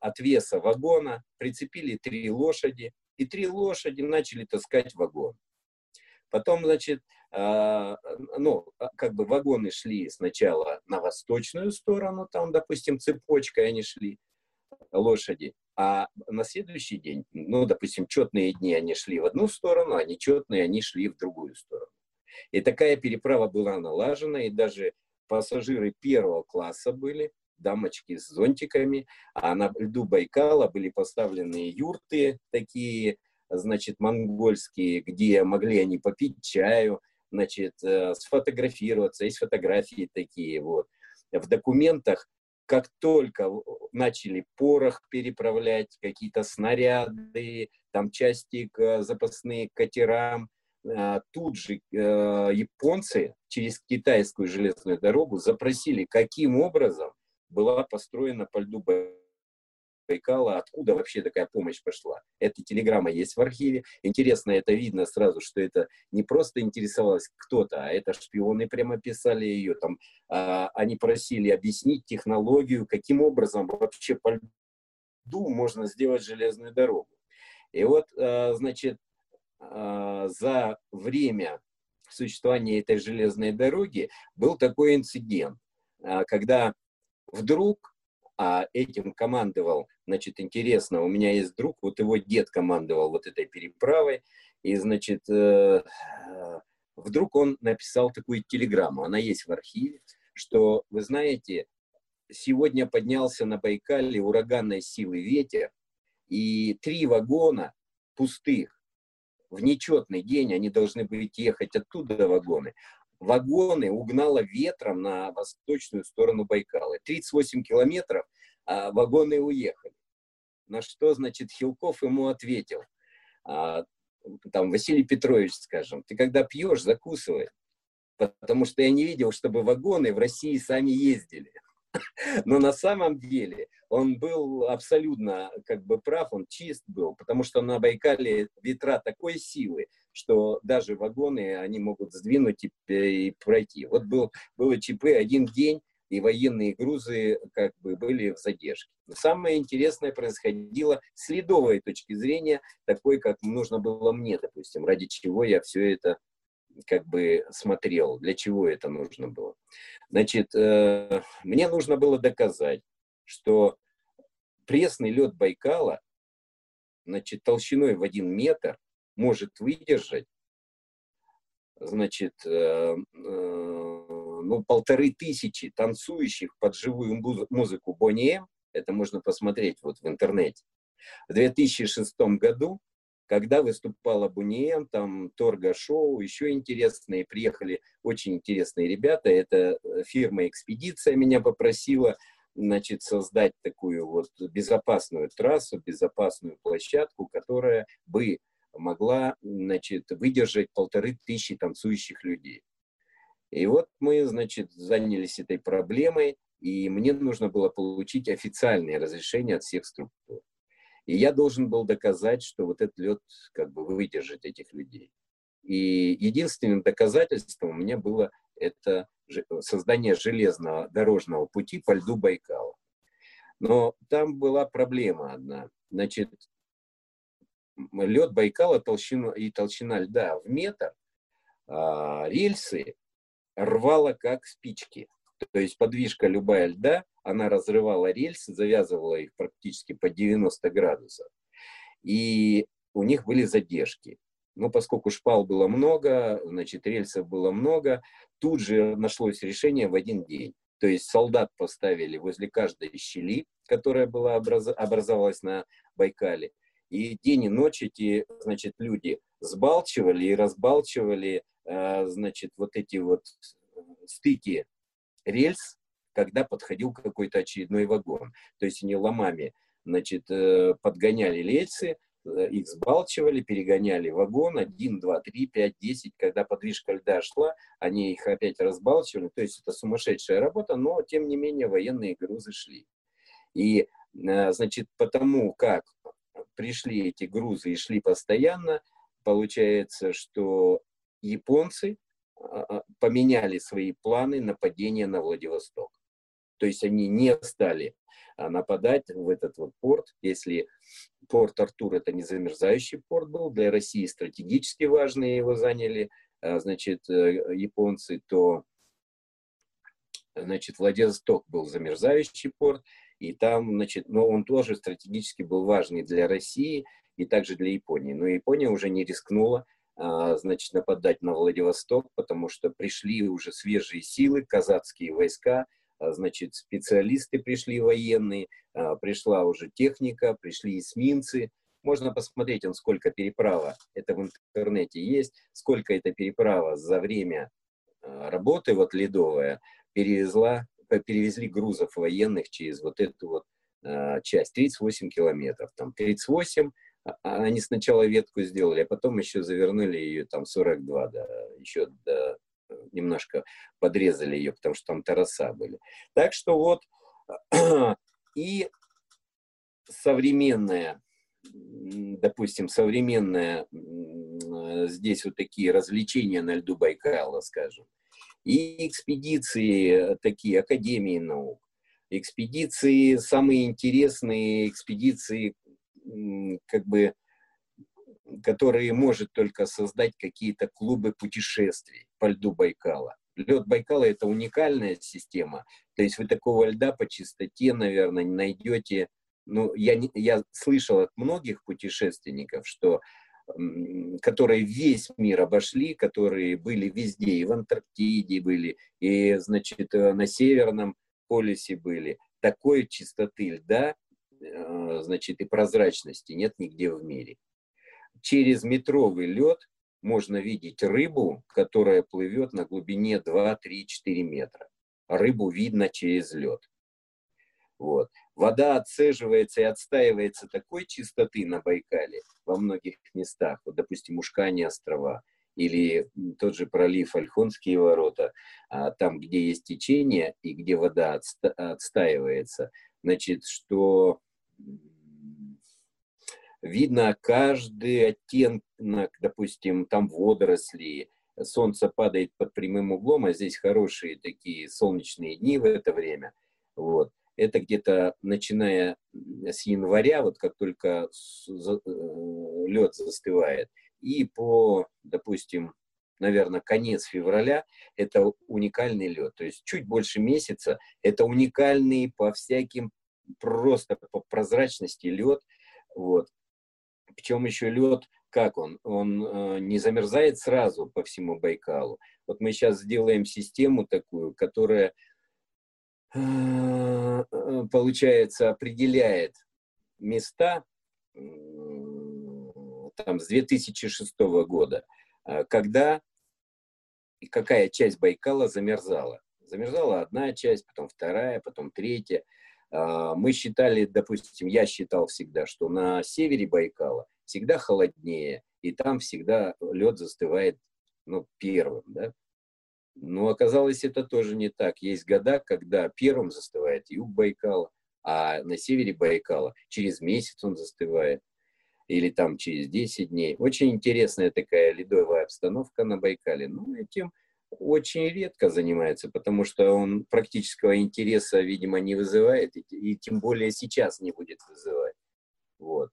от веса вагона, прицепили три лошади, и три лошади начали таскать вагон. Потом, значит, э, ну, а, как бы вагоны шли сначала на восточную сторону, там, допустим, цепочкой они шли, лошади, а на следующий день, ну, допустим, четные дни они шли в одну сторону, а нечетные они шли в другую сторону. И такая переправа была налажена, и даже пассажиры первого класса были, дамочки с зонтиками, а на льду Байкала были поставлены юрты такие, значит, монгольские, где могли они попить чаю, значит, э, сфотографироваться, есть фотографии такие, вот. В документах как только начали порох переправлять, какие-то снаряды, там части к запасные катерам, а, тут же э, японцы через китайскую железную дорогу запросили, каким образом была построена по льду Байкала, откуда вообще такая помощь пошла. Эта телеграмма есть в архиве. Интересно, это видно сразу, что это не просто интересовалось кто-то, а это шпионы прямо писали ее. Там, а, они просили объяснить технологию, каким образом вообще по льду можно сделать железную дорогу. И вот, а, значит, а, за время существования этой железной дороги был такой инцидент, а, когда вдруг а этим командовал, значит, интересно, у меня есть друг, вот его дед командовал вот этой переправой, и, значит, э, вдруг он написал такую телеграмму, она есть в архиве, что, вы знаете, сегодня поднялся на Байкале ураганной силы ветер, и три вагона пустых, в нечетный день они должны были ехать оттуда вагоны, вагоны угнало ветром на восточную сторону Байкала. 38 километров, а вагоны уехали. На что, значит, Хилков ему ответил, а, там, Василий Петрович, скажем, ты когда пьешь, закусывай, потому что я не видел, чтобы вагоны в России сами ездили. Но на самом деле он был абсолютно как бы прав, он чист был, потому что на Байкале ветра такой силы, что даже вагоны они могут сдвинуть и, и пройти. Вот был, было ЧП один день, и военные грузы как бы были в задержке. Но самое интересное происходило с ледовой точки зрения, такой, как нужно было мне, допустим, ради чего я все это как бы смотрел, для чего это нужно было. Значит, э, мне нужно было доказать, что пресный лед Байкала, значит, толщиной в один метр может выдержать, значит, э, э, ну, полторы тысячи танцующих под живую музыку Бонни это можно посмотреть вот в интернете. В 2006 году когда выступала Буниен, там Торга-шоу, еще интересные, приехали очень интересные ребята, это э, фирма «Экспедиция» меня попросила, значит, создать такую вот безопасную трассу, безопасную площадку, которая бы могла, значит, выдержать полторы тысячи танцующих людей. И вот мы, значит, занялись этой проблемой, и мне нужно было получить официальное разрешение от всех структур. И я должен был доказать, что вот этот лед как бы выдержит этих людей. И единственным доказательством у меня было это создание железного дорожного пути по льду Байкала. Но там была проблема одна. Значит, лед Байкала толщина, и толщина льда в метр, а рельсы рвало как спички. То есть подвижка любая льда, она разрывала рельсы, завязывала их практически по 90 градусов. И у них были задержки. Но поскольку шпал было много, значит, рельсов было много, тут же нашлось решение в один день. То есть солдат поставили возле каждой щели, которая была образ... образовалась на Байкале. И день и ночь эти, значит, люди сбалчивали и разбалчивали, э, значит, вот эти вот стыки рельс, когда подходил какой-то очередной вагон. То есть они ломами, значит, э, подгоняли рельсы, Э, их сбалчивали, перегоняли вагон, 1, 2, 3, 5, 10. Когда подвижка льда шла, они их опять разбалчивали. То есть это сумасшедшая работа, но тем не менее военные грузы шли. И, э, значит, потому как пришли эти грузы и шли постоянно, получается, что японцы поменяли свои планы нападения на Владивосток. То есть они не стали а, нападать в этот вот порт. Если порт Артур это не замерзающий порт был, для России стратегически важный, его заняли, а, значит, э, японцы, то значит, Владивосток был замерзающий порт, и там, значит, но он тоже стратегически был важный для России и также для Японии. Но Япония уже не рискнула, а, значит, нападать на Владивосток, потому что пришли уже свежие силы, казацкие войска, а, значит, специалисты пришли военные, а, пришла уже техника, пришли эсминцы. Можно посмотреть, он сколько переправа, это в интернете есть, сколько эта переправа за время а, работы вот ледовая перевезла, перевезли грузов военных через вот эту вот часть, 38 километров. Там 38, они сначала ветку сделали, а потом еще завернули ее там 42, да, еще до немножко подрезали ее, потому что там тороса были. Так что вот и современная, допустим, современная здесь вот такие развлечения на льду Байкала, скажем, и экспедиции такие, Академии наук, экспедиции, самые интересные экспедиции, как бы которые может только создать какие-то клубы путешествий по льду Байкала. Лед Байкала это уникальная система. То есть вы такого льда по чистоте, наверное, не найдете. Ну, я, не, я слышал от многих путешественников, что которые весь мир обошли, которые были везде, и в Антарктиде были, и, значит, э, на Северном полюсе были. Такой чистоты льда, значит, и прозрачности нет нигде в мире через метровый лед можно видеть рыбу, которая плывет на глубине 2, 3, 4 метра. Рыбу видно через лед. Вот. Вода отцеживается и отстаивается такой чистоты на Байкале во многих местах. Вот, допустим, Ушкани острова или тот же пролив Альхонские ворота, а, там, где есть течение и где вода отстаивается, значит, что видно каждый оттенок, допустим, там водоросли, солнце падает под прямым углом, а здесь хорошие такие солнечные дни в это время. Вот. Это где-то начиная с января, вот как только э, лед застывает, и по, допустим, наверное, конец февраля, это уникальный лед. То есть чуть больше месяца, это уникальный по всяким, просто по прозрачности лед. Вот. Причем еще лед, как он? Он э, не замерзает сразу по всему Байкалу. Вот мы сейчас сделаем систему такую, которая, э, э получается, определяет места э, там, с 2006 года, э, когда и какая часть Байкала замерзала. Замерзала одна часть, потом вторая, потом третья. А, мы считали, допустим, я считал всегда, что на севере Байкала всегда холоднее, и там всегда лед застывает ну, первым, да. Но оказалось, это тоже не так. Есть года, когда первым застывает юг Байкала, а на севере Байкала через месяц он застывает, или там через 10 дней. Очень интересная такая ледовая обстановка на Байкале. Ну, этим очень редко занимается, потому что он практического интереса, видимо, не вызывает, и, и тем более сейчас не будет вызывать. Вот.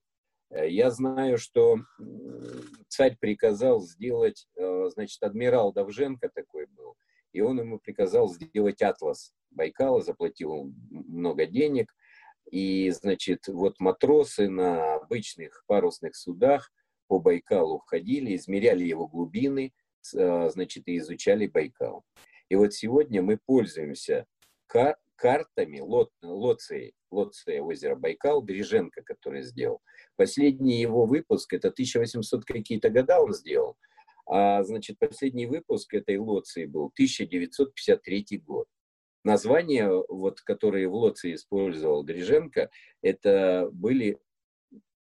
Э, я знаю, что царь приказал сделать, э, значит, адмирал Давженко такой был, и он ему приказал сделать атлас Байкала, заплатил много денег, и, значит, вот матросы на обычных парусных судах по Байкалу ходили, измеряли его глубины, значит, и изучали Байкал. И вот сегодня мы пользуемся картами лот, Лоции, Лоция озера Байкал, Береженко, который сделал. Последний его выпуск, это 1800 какие-то года он сделал, а, значит, последний выпуск этой Лоции был 1953 год. Названия, вот, которые в Лоции использовал Дриженко, это были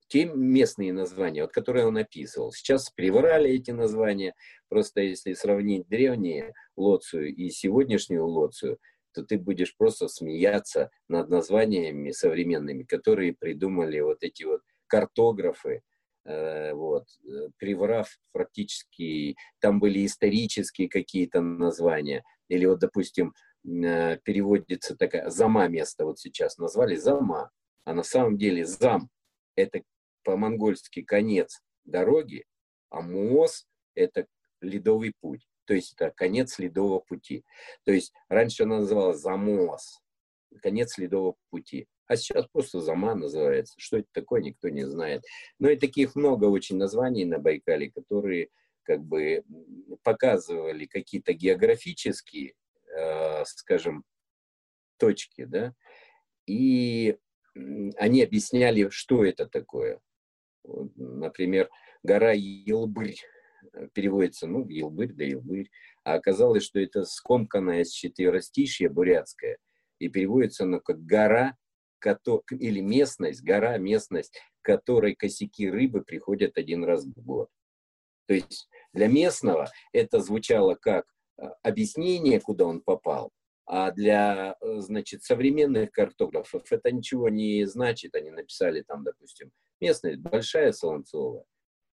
те местные названия, вот, которые он описывал. Сейчас приврали эти названия, просто если сравнить древние Лоцию и сегодняшнюю Лоцию, то ты будешь просто смеяться над названиями современными, которые придумали вот эти вот картографы, э, вот, э, приврав практически, там были исторические какие-то названия, или вот, допустим, э, переводится такая «зама» место вот сейчас назвали «зама», а на самом деле «зам» — это по-монгольски конец дороги, а «муос» — это ледовый путь то есть это конец ледового пути. То есть раньше она называлась Замос, конец ледового пути. А сейчас просто Зама называется. Что это такое, никто не знает. Но и таких много очень названий на Байкале, которые как бы показывали какие-то географические, э, скажем, точки, да, и они объясняли, что это такое. Например, гора Елбырь переводится, ну, Елбырь да Елбырь, а оказалось, что это скомканное четверостишье бурятское, и переводится оно как гора, или местность, гора, местность, которой косяки рыбы приходят один раз в год. То есть для местного это звучало как а, объяснение, куда он попал, а для, э, значит, современных картографов это ничего не значит. Они написали там, допустим, местность Большая Солонцовая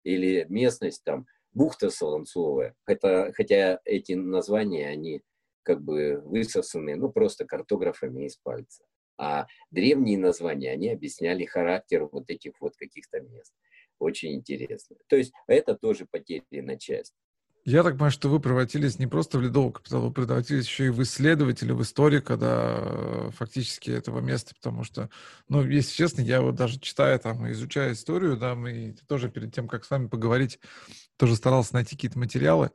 или местность там бухта Солонцовая. Это, хотя эти названия, они как бы высосаны, ну, просто картографами из пальца. А древние названия, они объясняли характер вот этих вот каких-то мест. Очень интересно. То есть это тоже потерянная часть. Я так понимаю, что вы превратились не просто в ледового капитала, вы превратились еще и в исследователя, в историка, да, э, фактически этого места, потому что, ну, если честно, я вот даже читая там, изучая историю, да, мы тоже перед тем, как с вами поговорить, тоже старался найти какие-то материалы.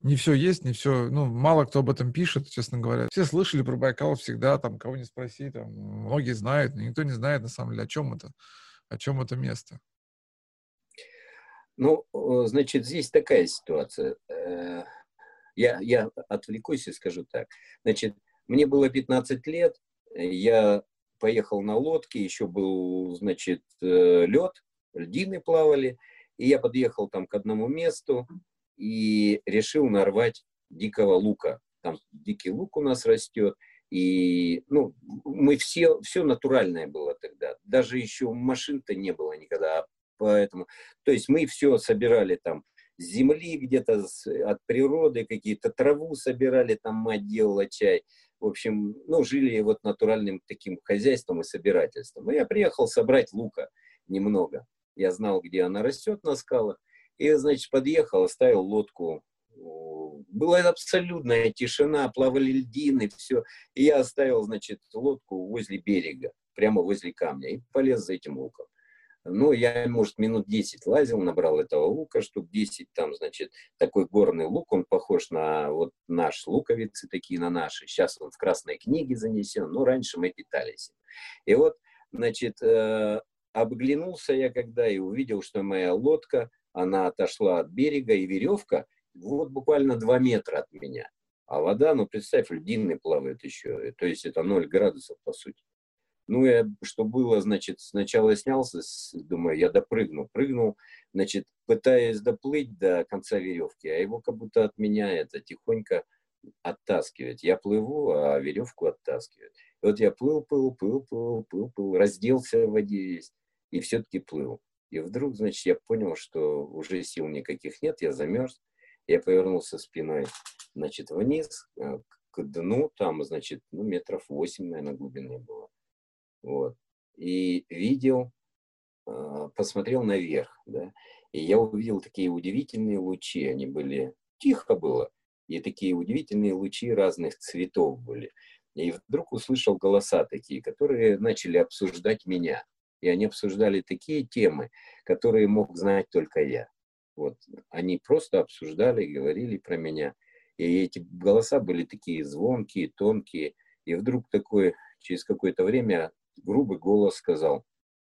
Не все есть, не все, ну, мало кто об этом пишет, честно говоря. Все слышали про Байкал всегда, там, кого не спроси, там, многие знают, но никто не знает, на самом деле, о чем это, о чем это место. Ну, значит, здесь такая ситуация. Э, я, я отвлекусь и скажу так. Значит, мне было 15 лет, я поехал на лодке, еще был, значит, э, лед, льдины плавали, и я подъехал там к одному месту и решил нарвать дикого лука. Там дикий лук у нас растет, и, ну, мы все, все натуральное было тогда. Даже еще машин-то не было никогда, поэтому, то есть мы все собирали там с земли где-то, от природы какие-то траву собирали, там мать делала чай. В общем, ну, жили вот натуральным таким хозяйством и собирательством. И я приехал собрать лука немного. Я знал, где она растет на скалах. И, значит, подъехал, оставил лодку. Была абсолютная тишина, плавали льдины, все. И я оставил, значит, лодку возле берега, прямо возле камня, и полез за этим луком. Ну, я, может, минут 10 лазил, набрал этого лука, штук 10, там, значит, такой горный лук, он похож на вот наш луковицы такие, на наши. Сейчас он в красной книге занесен, но раньше мы питались. И вот, значит, э, обглянулся я когда и увидел, что моя лодка, она отошла от берега, и веревка вот буквально 2 метра от меня. А вода, ну, представь, льдины плавает еще, то есть это 0 градусов, по сути. Ну, я, что было, значит, сначала снялся, думаю, я допрыгну. Прыгнул, значит, пытаясь доплыть до конца веревки, а его как будто от меня это тихонько оттаскивает. Я плыву, а веревку оттаскивает. И вот я плыл, плыл, плыл, плыл, плыл, плыл, разделся в воде весь и все-таки плыл. И вдруг, значит, я понял, что уже сил никаких нет, я замерз. Я повернулся спиной, значит, вниз, э, к дну, там, значит, ну, метров восемь, наверное, глубины было. Вот. И видел э, посмотрел наверх, да, и я увидел такие удивительные лучи, они были, тихо было, и такие удивительные лучи разных цветов были. И вдруг услышал голоса такие, которые начали обсуждать меня. И они обсуждали такие темы, которые мог знать только я. Вот. Они просто обсуждали, говорили про меня. И эти голоса были такие звонкие, тонкие. И вдруг такой, через какое-то время, грубый голос сказал,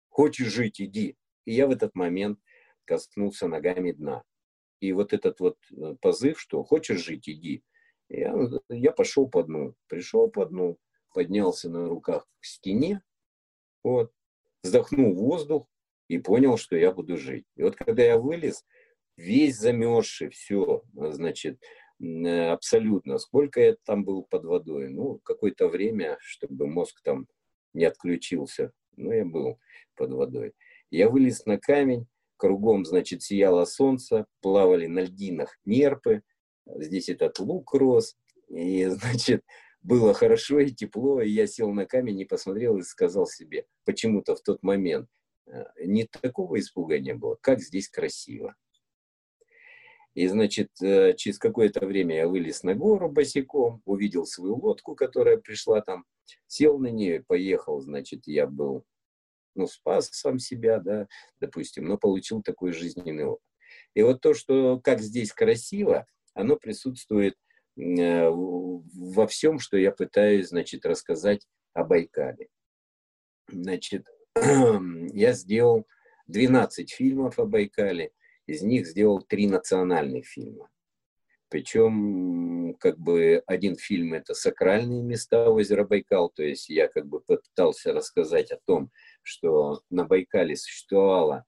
хочешь жить, иди. И я в этот момент коснулся ногами дна. И вот этот вот э, позыв, что хочешь жить, иди. Я, я пошел по дну, пришел по дну, поднялся на руках к стене, вот, вздохнул воздух и понял, что я буду жить. И вот когда я вылез, весь замерзший, все, значит, э, абсолютно. Сколько я там был под водой? Ну, какое-то время, чтобы мозг там не отключился. Ну, я был под водой. Я вылез на камень, кругом, значит, сияло солнце, плавали на льдинах нерпы, здесь этот лук рос, и, значит, было хорошо и тепло, и я сел на камень и посмотрел и сказал себе, почему-то в тот момент, э, не такого испуга не было, как здесь красиво. И, значит, э, через какое-то время я вылез на гору босиком, увидел свою лодку, которая пришла там, сел на нее, поехал, значит, я был, ну, спас сам себя, да, допустим, но получил такой жизненный опыт. И вот то, что как здесь красиво, оно присутствует э, во всем, что я пытаюсь, значит, рассказать о Байкале. Значит, я сделал 12 фильмов о Байкале, из них сделал три национальных фильма. Причем, как бы, один фильм – это сакральные места озера Байкал, то есть я как бы попытался рассказать о том, что на Байкале существовало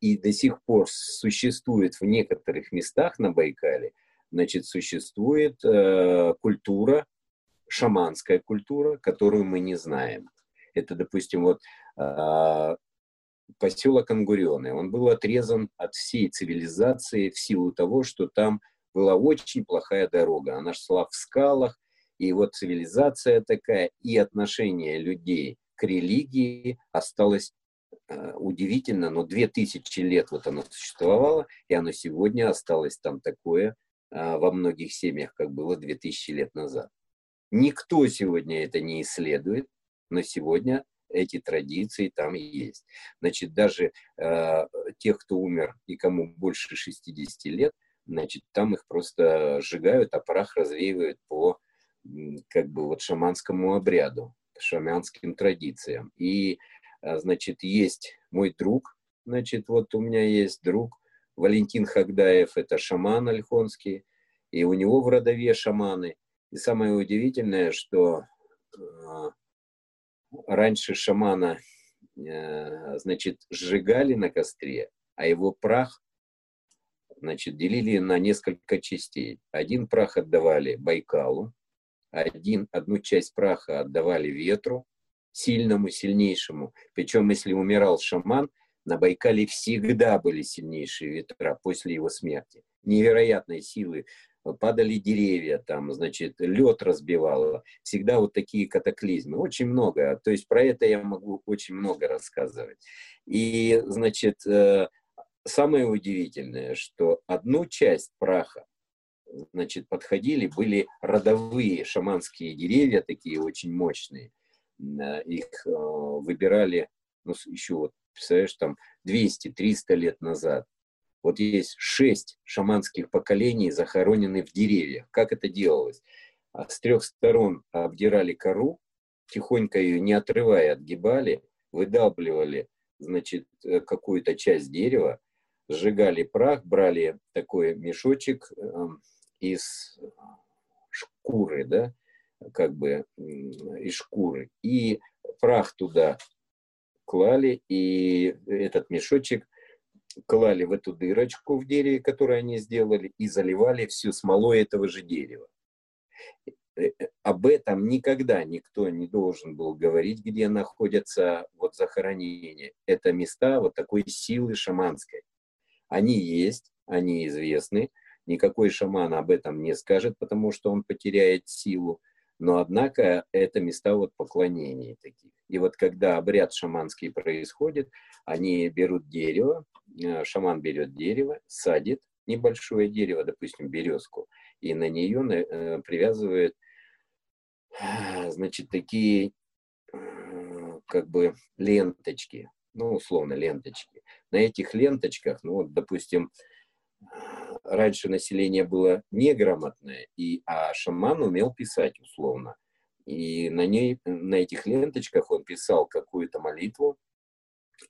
и до сих пор существует в некоторых местах на Байкале – значит, существует э, культура, шаманская культура, которую мы не знаем. Это, допустим, вот э, поселок Ангурены. Он был отрезан от всей цивилизации в силу того, что там была очень плохая дорога. Она шла в скалах, и вот цивилизация такая, и отношение людей к религии осталось э, удивительно, но две тысячи лет вот оно существовало, и оно сегодня осталось там такое, а, во многих семьях, как было 2000 лет назад. Никто сегодня это не исследует, но сегодня эти традиции там есть. Значит, даже э, тех, кто умер и кому больше 60 лет, значит, там их просто сжигают, а прах развеивают по как бы вот шаманскому обряду, шаманским традициям. И, значит, есть мой друг, значит, вот у меня есть друг, Валентин Хагдаев – это шаман альхонский, и у него в родове шаманы. И самое удивительное, что э, раньше шамана, э, значит, сжигали на костре, а его прах, значит, делили на несколько частей. Один прах отдавали Байкалу, один, одну часть праха отдавали ветру, сильному, сильнейшему. Причем, если умирал шаман – на Байкале всегда были сильнейшие ветра после его смерти. Невероятной силы. Падали деревья, там, значит, лед разбивало. Всегда вот такие катаклизмы. Очень много. То есть про это я могу очень много рассказывать. И, значит, э, самое удивительное, что одну часть праха, значит, подходили, были родовые шаманские деревья, такие очень мощные. Э, их э, выбирали, ну, еще вот представляешь, там 200-300 лет назад. Вот есть шесть шаманских поколений, захоронены в деревьях. Как это делалось? А с трех сторон обдирали кору, тихонько ее не отрывая отгибали, выдалбливали, значит, э, какую-то часть дерева, сжигали прах, брали такой мешочек э, из шкуры, да, как бы из шкуры, и прах туда клали, и этот мешочек клали в эту дырочку в дереве, которую они сделали, и заливали всю смолой этого же дерева. Э, э, об этом никогда никто не должен был говорить, где находятся вот захоронения. Это места вот такой силы шаманской. Они есть, они известны. Никакой шаман об этом не скажет, потому что он потеряет силу. Но, однако, это места вот поклонений таких. И вот когда обряд шаманский происходит, они берут дерево, э, шаман берет дерево, садит небольшое дерево, допустим, березку, и на нее э, привязывает, значит, такие как бы ленточки, ну, условно, ленточки. На этих ленточках, ну, вот, допустим, раньше население было неграмотное, и, а шаман умел писать условно. И на, ней, на этих ленточках он писал какую-то молитву,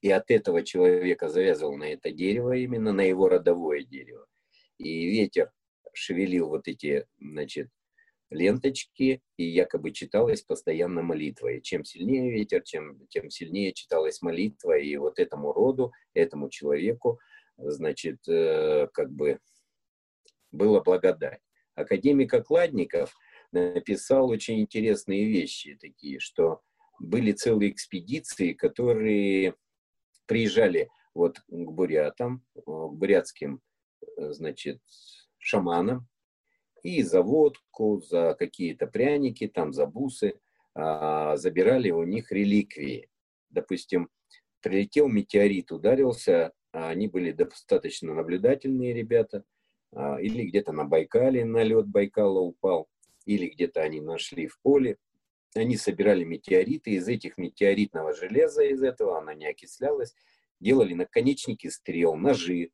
и от этого человека завязывал на это дерево, именно на его родовое дерево. И ветер шевелил вот эти, значит, ленточки, и якобы читалась постоянно молитва. И чем сильнее ветер, чем, тем сильнее читалась молитва, и вот этому роду, этому человеку, значит, э, как бы была благодать. Академик Окладников написал очень интересные вещи такие, что были целые экспедиции, которые приезжали вот к бурятам, к бурятским, э, значит, шаманам, и за водку, за какие-то пряники, там, за бусы, а, забирали у них реликвии. Допустим, прилетел метеорит, ударился, а они были достаточно наблюдательные ребята, а, или где-то на Байкале на лед Байкала упал, или где-то они нашли в поле. Они собирали метеориты, из этих метеоритного железа, из этого она не окислялась, делали наконечники стрел, ножи,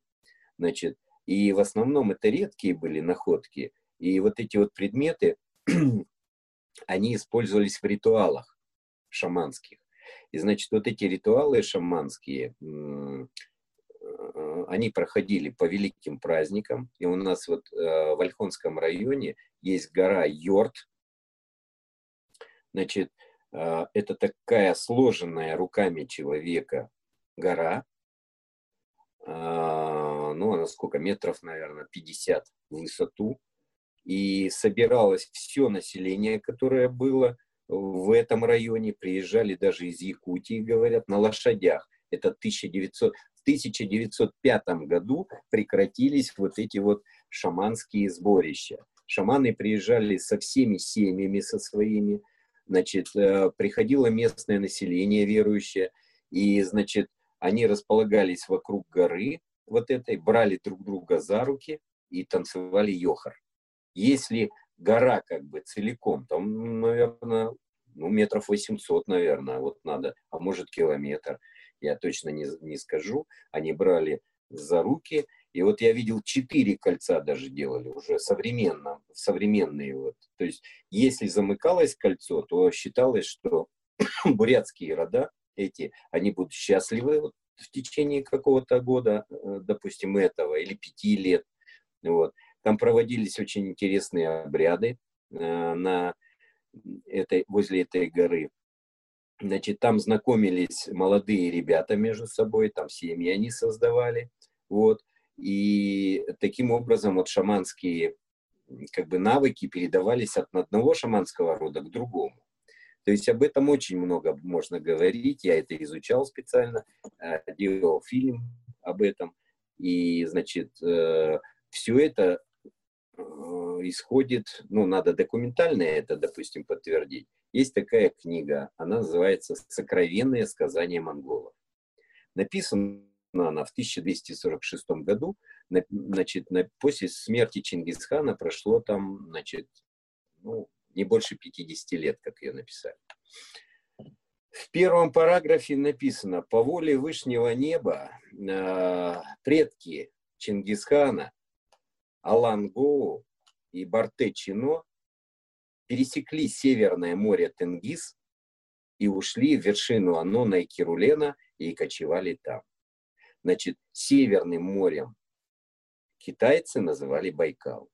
значит, и в основном это редкие были находки – и вот эти вот предметы, они использовались в ритуалах шаманских. И, значит, вот эти ритуалы шаманские, э, они проходили по великим праздникам. И у нас вот э, в Ольхонском районе есть гора Йорт. Значит, э, это такая сложенная руками человека гора. Ну, она сколько? Метров, наверное, 50 в высоту и собиралось все население, которое было в этом районе, приезжали даже из Якутии, говорят, на лошадях. Это 1900, в 1905 году прекратились вот эти вот шаманские сборища. Шаманы приезжали со всеми семьями, со своими, значит, э, приходило местное население верующее, и, значит, они располагались вокруг горы вот этой, брали друг друга за руки и танцевали йохар. Если гора как бы целиком, там, наверное, ну, метров 800, наверное, вот надо, а может километр, я точно не, не скажу. Они брали за руки, и вот я видел четыре кольца даже делали уже современно, современные вот. То есть, если замыкалось кольцо, то считалось, что бурятские рода эти, они будут счастливы вот, в течение какого-то года, э, допустим, этого, или пяти лет. Вот. Там проводились очень интересные обряды э, на этой, возле этой горы. Значит, там знакомились молодые ребята между собой, там семьи они создавали. Вот. И таким образом вот шаманские как бы навыки передавались от одного шаманского рода к другому. То есть об этом очень много можно говорить. Я это изучал специально, э, делал фильм об этом. И, значит, э, все это исходит, ну, надо документально это, допустим, подтвердить. Есть такая книга, она называется «Сокровенные сказания монголов». Написана она в 1246 году, значит, на, после смерти Чингисхана прошло там, значит, ну, не больше 50 лет, как ее написали. В первом параграфе написано, по воле Вышнего неба э, предки Чингисхана Алангоу и Барте-Чино пересекли Северное море Тенгиз и ушли в вершину Анона и Кирулена и кочевали там. Значит, Северным морем китайцы называли Байкал.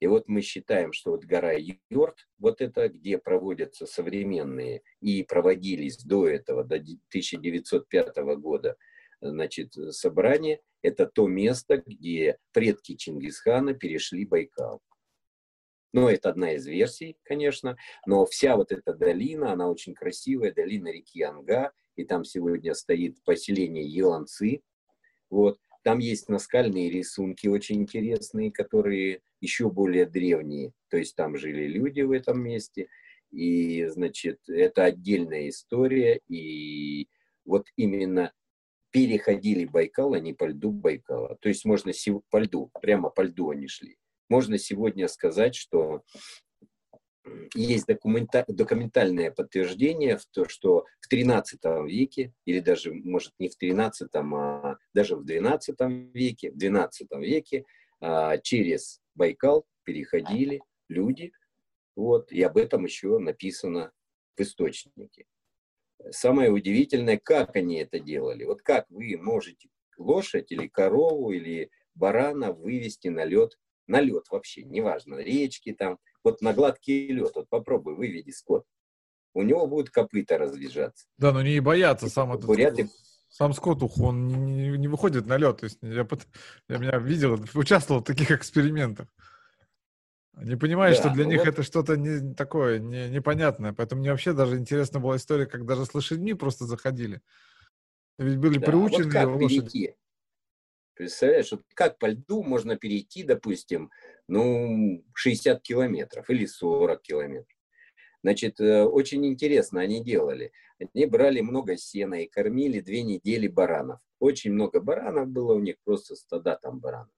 И вот мы считаем, что вот гора Йорт, вот это, где проводятся современные и проводились до этого, до 1905 года, значит, собрания, это то место, где предки Чингисхана перешли Байкал. Ну, это одна из версий, конечно, но вся вот эта долина, она очень красивая, долина реки Анга, и там сегодня стоит поселение Еланцы. Вот. Там есть наскальные рисунки очень интересные, которые еще более древние. То есть там жили люди в этом месте. И, значит, это отдельная история. И вот именно переходили Байкал, а не по льду Байкала. То есть можно по льду, прямо по льду они шли. Можно сегодня сказать, что есть документа, документальное подтверждение в то, что в 13 веке, или даже, может, не в 13, а даже в 12 веке, в 12 веке а, через Байкал переходили люди, вот, и об этом еще написано в источнике. Самое удивительное, как они это делали. Вот как вы можете лошадь или корову или барана вывести на лед, на лед вообще, неважно, речки там, вот на гладкий лед, вот попробуй, выведи скот. У него будут копыта разъезжаться. Да, но не боятся сам этот... Буряты... Сам Скотух, он не, не, выходит на лед. То есть я, я меня видел, участвовал в таких экспериментах. Они понимают, да, что для ну них вот... это что-то не такое, не, непонятное. Поэтому мне вообще даже интересна была история, как даже с лошадьми просто заходили. Ведь были да, приучены вот как лошади. Перейти? Представляешь, вот как по льду можно перейти, допустим, ну, 60 километров или 40 километров. Значит, э, очень интересно они делали. Они брали много сена и кормили две недели баранов. Очень много баранов было у них, просто стада там баранов.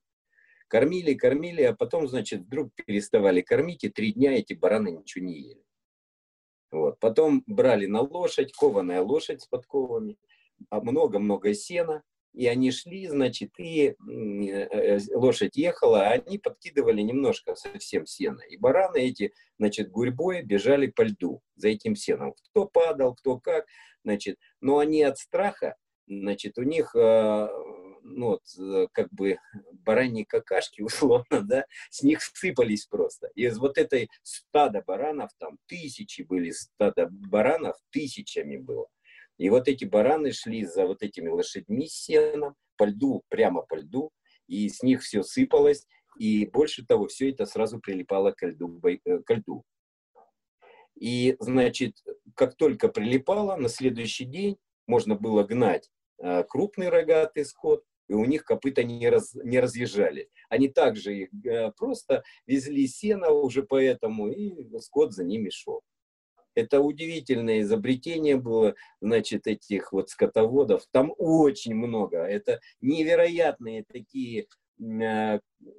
Кормили, кормили, а потом, значит, вдруг переставали кормить, и три дня эти бараны ничего не ели. Вот. Потом брали на лошадь, кованая лошадь с подковами, а много-много сена, и они шли, значит, и э, э, лошадь ехала, а они подкидывали немножко совсем сена. И бараны эти, значит, гурьбой бежали по льду за этим сеном. Кто падал, кто как, значит. Но они от страха, значит, у них, э, ну, вот, как бы бараньи какашки, условно, да, с них сыпались просто. Из вот этой стада баранов, там тысячи были стада баранов, тысячами было. И вот эти бараны шли за вот этими лошадьми с сеном, по льду, прямо по льду, и с них все сыпалось, и больше того, все это сразу прилипало к льду. Э, к льду. И, значит, как только прилипало, на следующий день можно было гнать э, крупный рогатый скот, и у них копыта не, раз, не разъезжали. Они также их э, просто везли сено уже поэтому, и скот за ними шел. Это удивительное изобретение было, значит, этих вот скотоводов. Там очень много. Это невероятные такие э,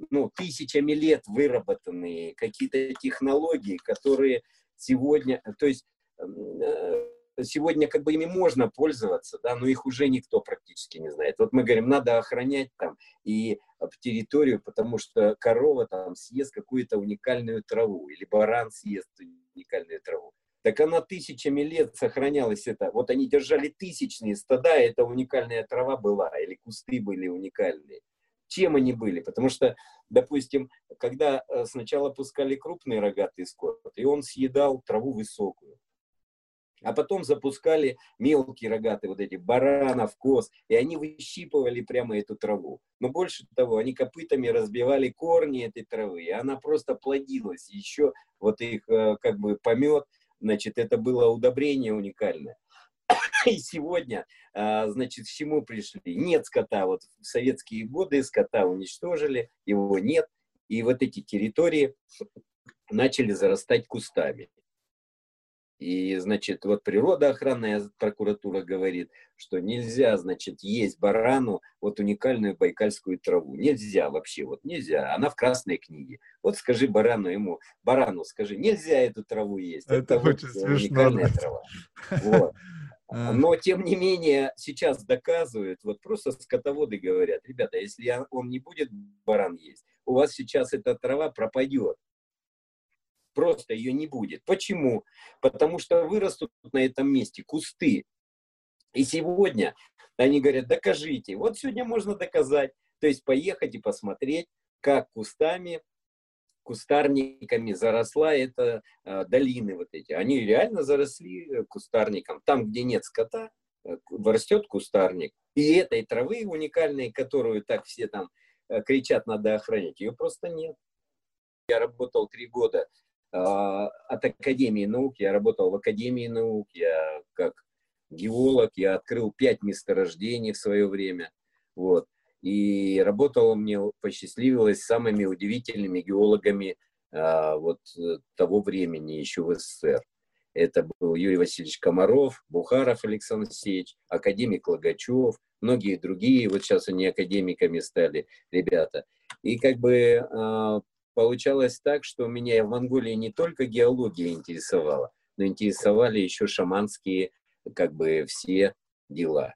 ну, тысячами лет выработанные какие-то технологии, которые сегодня, то есть э, сегодня как бы ими можно пользоваться, да, но их уже никто практически не знает. Вот мы говорим, надо охранять там и территорию, потому что корова там съест какую-то уникальную траву, или баран съест уникальную траву так она тысячами лет сохранялась это. Вот они держали тысячные стада, и это уникальная трава была, или кусты были уникальные. Чем они были? Потому что, допустим, когда э, сначала пускали крупный рогатый скот, и он съедал траву высокую, а потом запускали мелкие рогатые, вот эти баранов, коз, и они выщипывали прямо эту траву. Но больше того, они копытами разбивали корни этой травы, и она просто плодилась. Еще вот их э, как бы помет, Значит, это было удобрение уникальное. И сегодня, а, значит, к чему пришли? Нет скота. Вот в советские годы скота уничтожили, его нет. И вот эти территории начали зарастать кустами. И, значит, вот природоохранная прокуратура говорит, что нельзя, значит, есть барану вот уникальную байкальскую траву. Нельзя вообще, вот нельзя. Она в красной книге. Вот скажи барану ему, барану скажи, нельзя эту траву есть. Это, Это вот уникальная смешно. трава. Вот. А. Но, тем не менее, сейчас доказывают, вот просто скотоводы говорят, ребята, если он не будет баран есть, у вас сейчас эта трава пропадет просто ее не будет. Почему? Потому что вырастут на этом месте кусты. И сегодня они говорят, докажите. Вот сегодня можно доказать. То есть поехать и посмотреть, как кустами, кустарниками заросла эта э, долины вот эти. Они реально заросли э, кустарником. Там, где нет скота, э, растет кустарник. И этой травы уникальной, которую так все там э, кричат, надо охранять, ее просто нет. Я работал три года от Академии наук. Я работал в Академии наук, я как геолог, я открыл пять месторождений в свое время. Вот. И работал мне, посчастливилось, с самыми удивительными геологами а, вот того времени, еще в СССР. Это был Юрий Васильевич Комаров, Бухаров Александр Алексеевич, академик Логачев, многие другие. Вот сейчас они академиками стали, ребята. И как бы а, получалось так, что меня в Монголии не только геология интересовала, но интересовали еще шаманские как бы все дела.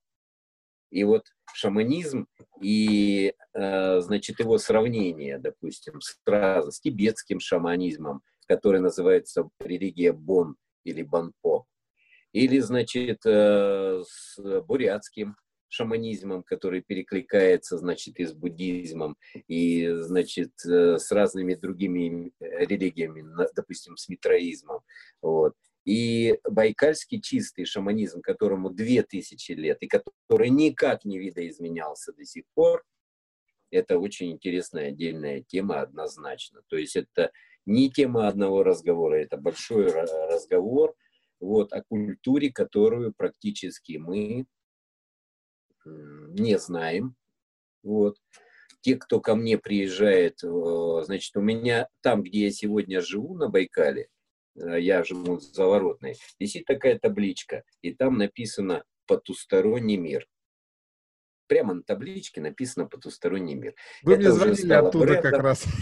И вот шаманизм и, э, значит, его сравнение, допустим, с, с тибетским шаманизмом, который называется религия Бон или Банпо, или, значит, э, с бурятским шаманизмом, который перекликается, значит, и с буддизмом, и, значит, э, с разными другими религиями, допустим, с митроизмом. Вот и байкальский чистый шаманизм, которому две тысячи лет, и который никак не видоизменялся до сих пор, это очень интересная отдельная тема однозначно. То есть это не тема одного разговора, это большой разговор вот, о культуре, которую практически мы не знаем. Вот. Те, кто ко мне приезжает, значит, у меня там, где я сегодня живу, на Байкале, Э, я живу в Заворотной, висит такая табличка, и там написано «Потусторонний мир». Прямо на табличке написано «Потусторонний мир». Вы Это мне звонили оттуда брендом. как раз.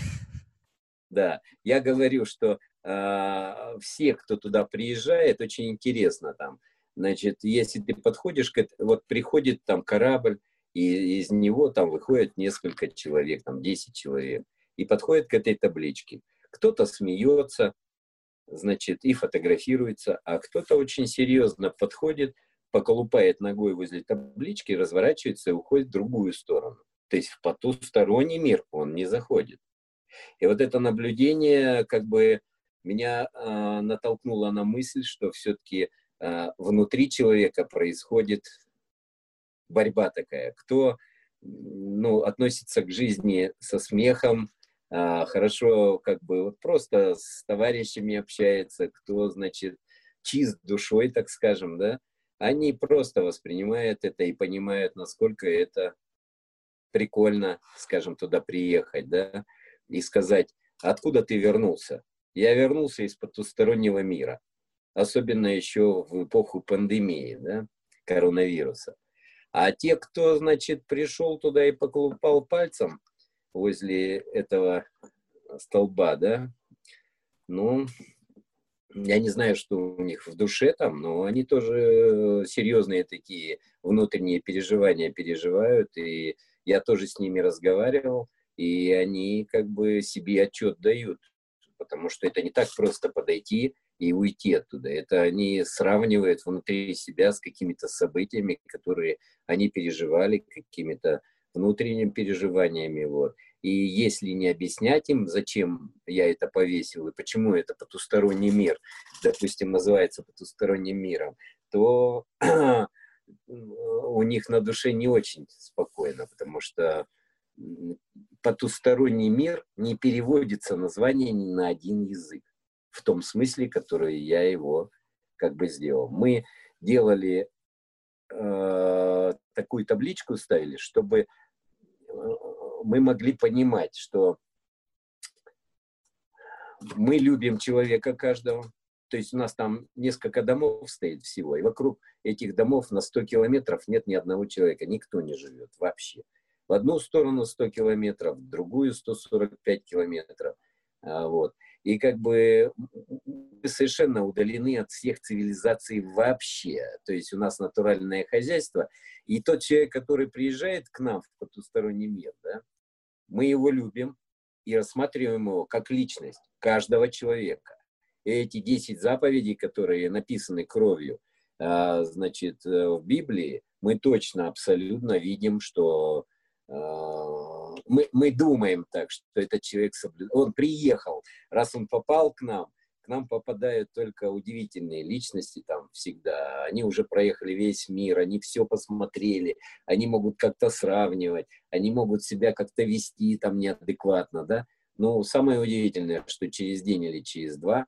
Да, я говорю, что э, все, кто туда приезжает, очень интересно там. Значит, если ты подходишь, к, вот приходит там корабль, и из него там выходит несколько человек, там 10 человек, и подходит к этой табличке. Кто-то смеется, значит, и фотографируется, а кто-то очень серьезно подходит, поколупает ногой возле таблички, разворачивается и уходит в другую сторону. То есть в потусторонний мир он не заходит. И вот это наблюдение как бы меня э, натолкнуло на мысль, что все-таки внутри человека происходит борьба такая. Кто ну, относится к жизни со смехом, а, хорошо как бы вот просто с товарищами общается, кто, значит, чист душой, так скажем, да, они просто воспринимают это и понимают, насколько это прикольно, скажем, туда приехать, да, и сказать, откуда ты вернулся? Я вернулся из потустороннего мира, особенно еще в эпоху пандемии, да, коронавируса. А те, кто, значит, пришел туда и поколупал пальцем, возле этого столба, да, ну, я не знаю, что у них в душе там, но они тоже серьезные такие внутренние переживания переживают, и я тоже с ними разговаривал, и они как бы себе отчет дают, потому что это не так просто подойти и уйти оттуда. Это они сравнивают внутри себя с какими-то событиями, которые они переживали, какими-то внутренними переживаниями. Вот. И если не объяснять им, зачем я это повесил и почему это потусторонний мир, допустим, называется потусторонним миром, то у них на душе не очень спокойно, потому что потусторонний мир не переводится название ни на один язык в том смысле, который я его как бы сделал. Мы делали э, такую табличку ставили, чтобы мы могли понимать, что мы любим человека каждого. То есть у нас там несколько домов стоит всего, и вокруг этих домов на 100 километров нет ни одного человека, никто не живет вообще. В одну сторону 100 километров, в другую 145 километров. А, вот. И как бы совершенно удалены от всех цивилизаций вообще. То есть у нас натуральное хозяйство. И тот человек, который приезжает к нам в потусторонний мир, да, мы его любим и рассматриваем его как личность каждого человека. И эти 10 заповедей, которые написаны кровью, а, значит, э, в Библии, мы точно, абсолютно видим, что а, мы, мы думаем так, что этот человек соблюдает. Он приехал, раз он попал к нам, к нам попадают только удивительные личности там всегда. Они уже проехали весь мир, они все посмотрели, они могут как-то сравнивать, они могут себя как-то вести там неадекватно, да. Но самое удивительное, что через день или через два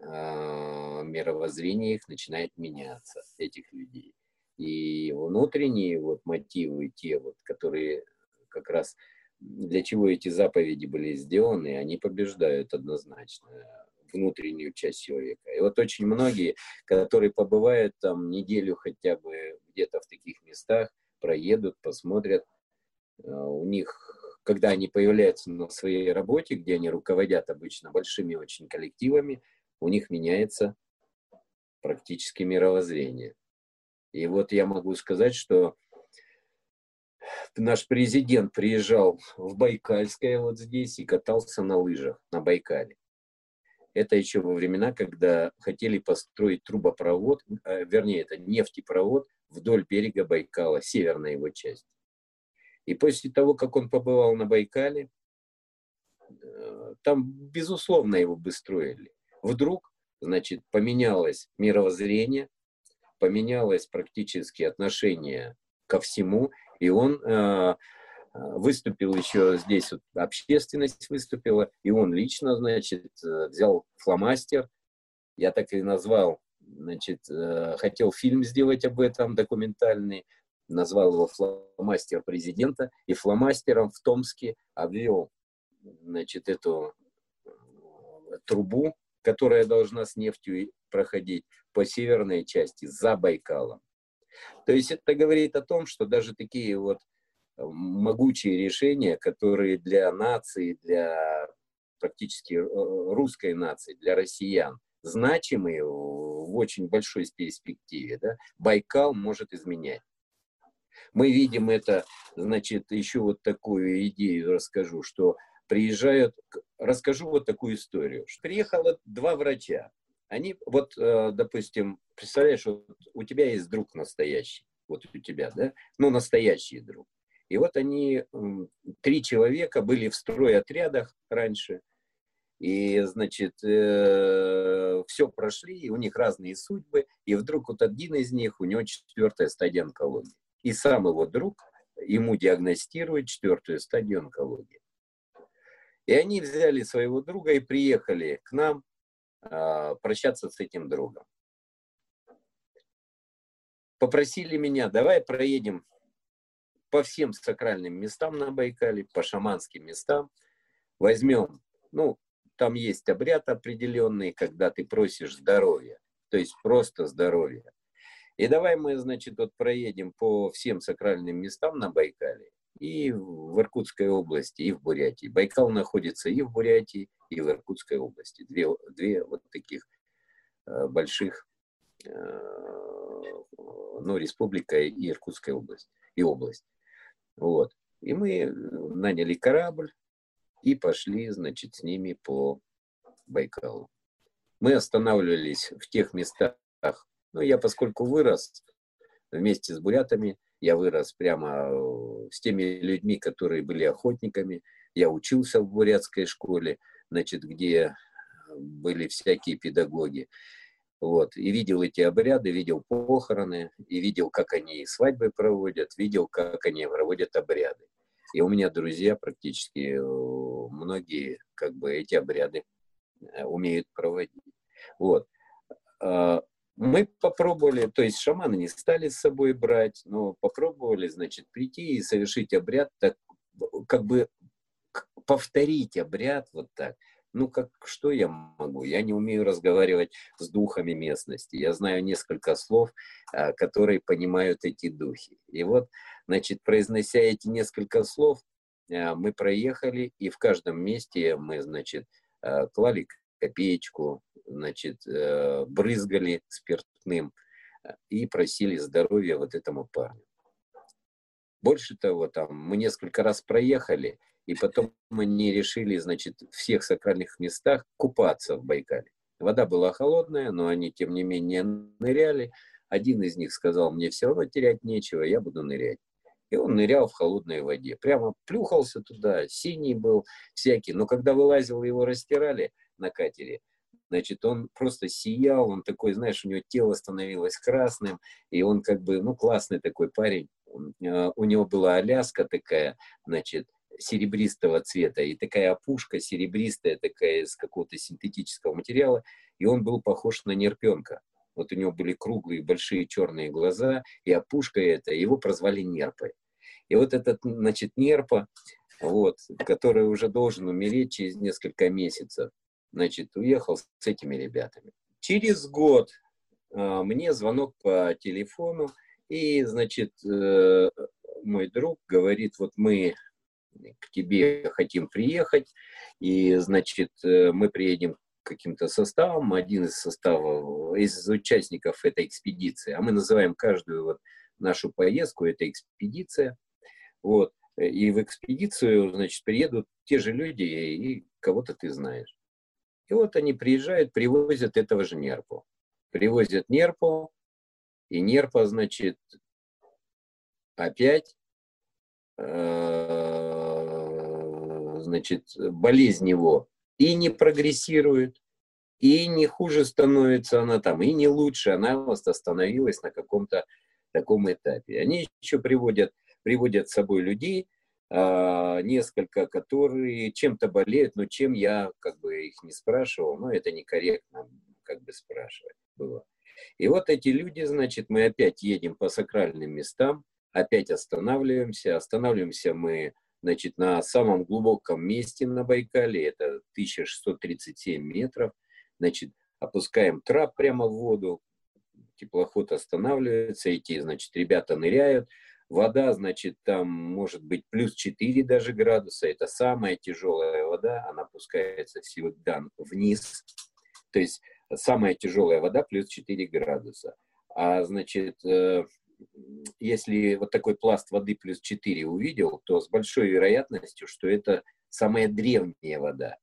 э, мировоззрение их начинает меняться, этих людей. И внутренние вот мотивы, те вот, которые как раз для чего эти заповеди были сделаны, они побеждают однозначно внутреннюю часть человека. И вот очень многие, которые побывают там неделю хотя бы где-то в таких местах, проедут, посмотрят, э, у них когда они появляются на своей работе, где они руководят обычно большими очень коллективами, у них меняется практически мировоззрение. И вот я могу сказать, что наш президент приезжал в Байкальское вот здесь и катался на лыжах на Байкале. Это еще во времена, когда хотели построить трубопровод, э, вернее, это нефтепровод вдоль берега Байкала, северная его часть. И после того, как он побывал на Байкале, э, там, безусловно, его бы строили. Вдруг, значит, поменялось мировоззрение, поменялось практически отношение ко всему, и он э, выступил еще здесь, вот, общественность выступила, и он лично, значит, э, взял фломастер, я так и назвал, значит, э, хотел фильм сделать об этом, документальный, назвал его фломастер президента, и фломастером в Томске обвел значит, эту трубу, которая должна с нефтью проходить по северной части, за Байкалом. То есть это говорит о том, что даже такие вот э, могучие решения, которые для нации, для практически э, русской нации, для россиян, значимые в очень большой перспективе, да, Байкал может изменять. Мы видим это, значит, еще вот такую идею расскажу, что приезжают, расскажу вот такую историю. Приехало два врача. Они, вот, э, допустим, представляешь, вот у тебя есть друг настоящий, вот у тебя, да, ну, настоящий друг. И вот они, три человека были в стройотрядах раньше, и, значит, э, все прошли, и у них разные судьбы, и вдруг вот один из них, у него четвертая стадия онкологии. И сам его друг ему диагностирует четвертую стадию онкологии. И они взяли своего друга и приехали к нам прощаться с этим другом. Попросили меня, давай проедем по всем сакральным местам на Байкале, по шаманским местам, возьмем, ну, там есть обряд определенный, когда ты просишь здоровья, то есть просто здоровья. И давай мы, значит, вот проедем по всем сакральным местам на Байкале и в Иркутской области, и в Бурятии. Байкал находится и в Бурятии, и в Иркутской области. Две, две вот таких э, больших, э, ну, республика и Иркутская область, и область. Вот. И мы наняли корабль и пошли, значит, с ними по Байкалу. Мы останавливались в тех местах, ну, я поскольку вырос вместе с бурятами, я вырос прямо э, с теми людьми, которые были охотниками. Я учился в бурятской школе, значит, где были всякие педагоги. Вот. И видел эти обряды, видел похороны, и видел, как они свадьбы проводят, видел, как они проводят обряды. И у меня друзья практически, э, многие, как бы, эти обряды э, умеют проводить. Вот. Мы попробовали, то есть шаманы не стали с собой брать, но попробовали, значит, прийти и совершить обряд, так, как бы повторить обряд вот так. Ну, как, что я могу? Я не умею разговаривать с духами местности. Я знаю несколько слов, а, которые понимают эти духи. И вот, значит, произнося эти несколько слов, а, мы проехали, и в каждом месте мы, значит, а, клали копеечку, значит, э, брызгали спиртным э, и просили здоровья вот этому парню. Больше того, там мы несколько раз проехали, и потом мы не решили, значит, в всех сакральных местах купаться в Байкале. Вода была холодная, но они, тем не менее, ныряли. Один из них сказал, мне все равно терять нечего, я буду нырять. И он нырял в холодной воде. Прямо плюхался туда, синий был всякий. Но когда вылазил, его растирали – на катере. Значит, он просто сиял, он такой, знаешь, у него тело становилось красным, и он как бы, ну, классный такой парень. Э, у него была Аляска такая, значит, серебристого цвета, и такая опушка серебристая, такая из какого-то синтетического материала, и он был похож на нерпенка. Вот у него были круглые большие черные глаза, и опушка эта, его прозвали нерпой. И вот этот, значит, нерпа, вот, который уже должен умереть через несколько месяцев, значит, уехал с этими ребятами. Через год э, мне звонок по телефону, и, значит, э, мой друг говорит, вот мы к тебе хотим приехать, и, значит, э, мы приедем каким-то составом, один из составов, из участников этой экспедиции, а мы называем каждую вот нашу поездку, это экспедиция, вот, и в экспедицию, значит, приедут те же люди, и кого-то ты знаешь. И вот они приезжают, привозят этого же нерпу. Привозят нерпу, и нерпа, значит, опять э, значит, болезнь его и не прогрессирует, и не хуже становится она там, и не лучше, она просто остановилась на каком-то таком этапе. Они еще приводят, приводят с собой людей, несколько, которые чем-то болеют, но чем я как бы их не спрашивал, но это некорректно как бы спрашивать было. И вот эти люди, значит, мы опять едем по сакральным местам, опять останавливаемся. Останавливаемся мы, значит, на самом глубоком месте на Байкале, это 1637 метров. Значит, опускаем трап прямо в воду, теплоход останавливается, эти, значит, ребята ныряют, Вода, значит, там может быть плюс 4 даже градуса. Это самая тяжелая вода. Она опускается всегда вниз. То есть самая тяжелая вода плюс 4 градуса. А, значит, э, если вот такой пласт воды плюс 4 увидел, то с большой вероятностью, что это самая древняя вода.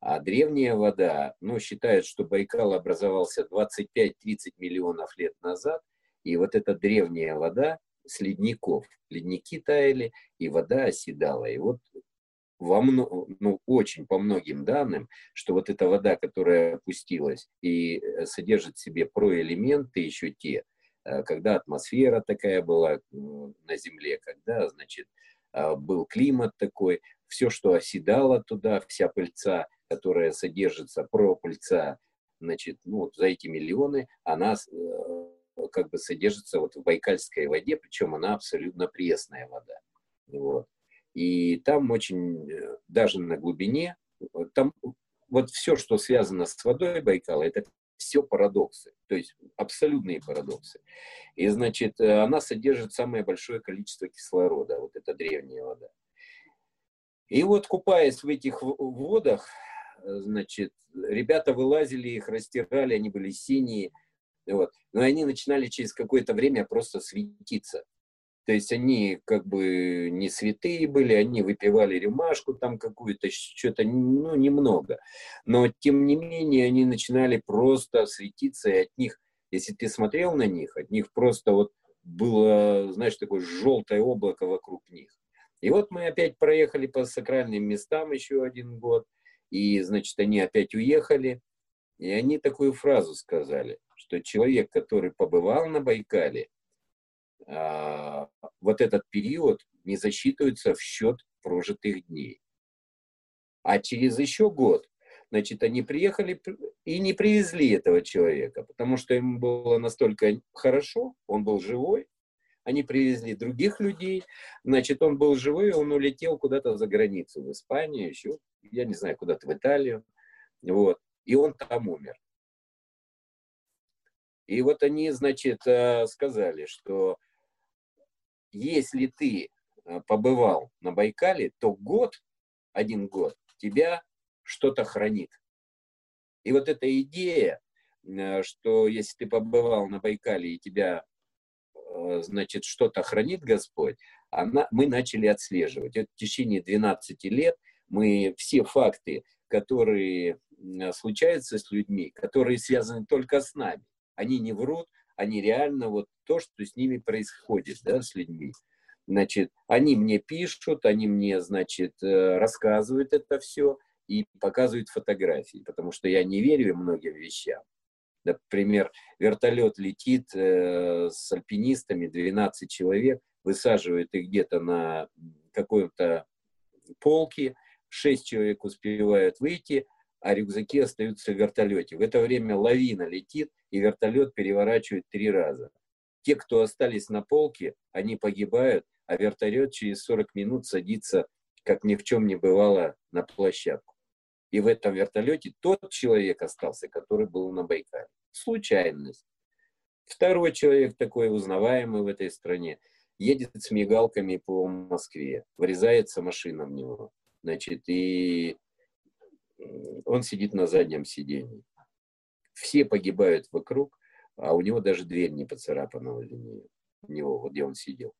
А древняя вода, ну, считают, что Байкал образовался 25-30 миллионов лет назад, и вот эта древняя вода с ледников. Ледники таяли, и вода оседала. И вот во мно, ну, очень по многим данным, что вот эта вода, которая опустилась и э, содержит в себе проэлементы еще те, Э, когда атмосфера такая была на Земле, когда, значит, а, был климат такой, все, что оседало туда, вся пыльца, которая содержится, пропыльца, значит, ну, за эти миллионы, она э, как бы содержится вот в байкальской воде, причем она абсолютно пресная вода. Вот. И там очень, э, даже на глубине, там вот все, что связано с водой Байкала, это все парадоксы, то есть абсолютные парадоксы. И, значит, э, она содержит самое большое количество кислорода, вот эта древняя вода. И вот, купаясь в этих водах, э, значит, ребята вылазили, их растирали, они были синие, вот. но они начинали через какое-то время просто светиться. То есть они как бы не святые были, они выпивали рюмашку там какую-то, что-то, ну, немного. Но, тем не менее, они начинали просто светиться, и от них, если ты смотрел на них, от них просто вот было, знаешь, такое желтое облако вокруг них. И вот мы опять проехали по сакральным местам еще один год, и, значит, они опять уехали, и они такую фразу сказали, что человек, который побывал на Байкале, а, вот этот период не засчитывается в счет прожитых дней. А через еще год, значит, они приехали и не привезли этого человека, потому что ему было настолько хорошо, он был живой, они привезли других людей, значит, он был живой, он улетел куда-то за границу, в Испанию, еще, я не знаю, куда-то в Италию, вот, и он там умер. И вот они, значит, э, сказали, что если ты э, побывал на Байкале, то год, один год, тебя что-то хранит. И вот эта идея, э, что если ты побывал на Байкале и тебя, значит, что-то хранит Господь, она, мы начали отслеживать. Это в течение 12 лет мы все факты, которые случаются с людьми, которые связаны только с нами, они не врут, они реально вот то, что с ними происходит, да, с людьми. Значит, они мне пишут, они мне, значит, э, рассказывают это все и показывают фотографии, потому что я не верю многим вещам. Например, вертолет летит э, с альпинистами, 12 человек, высаживают их где-то на какой-то полке, 6 человек успевают выйти, а рюкзаки остаются в вертолете. В это время лавина летит, и вертолет переворачивает три раза. Те, кто остались на полке, они погибают, а вертолет через 40 минут садится, как ни в чем не бывало, на площадку. И в этом вертолете тот человек остался, который был на Байкале. Случайность. Второй человек такой узнаваемый в этой стране едет с мигалками по Москве, врезается машина в него, значит, и он сидит на заднем сиденье. Все погибают вокруг, а у него даже дверь не поцарапана возле него, вот где он сидел.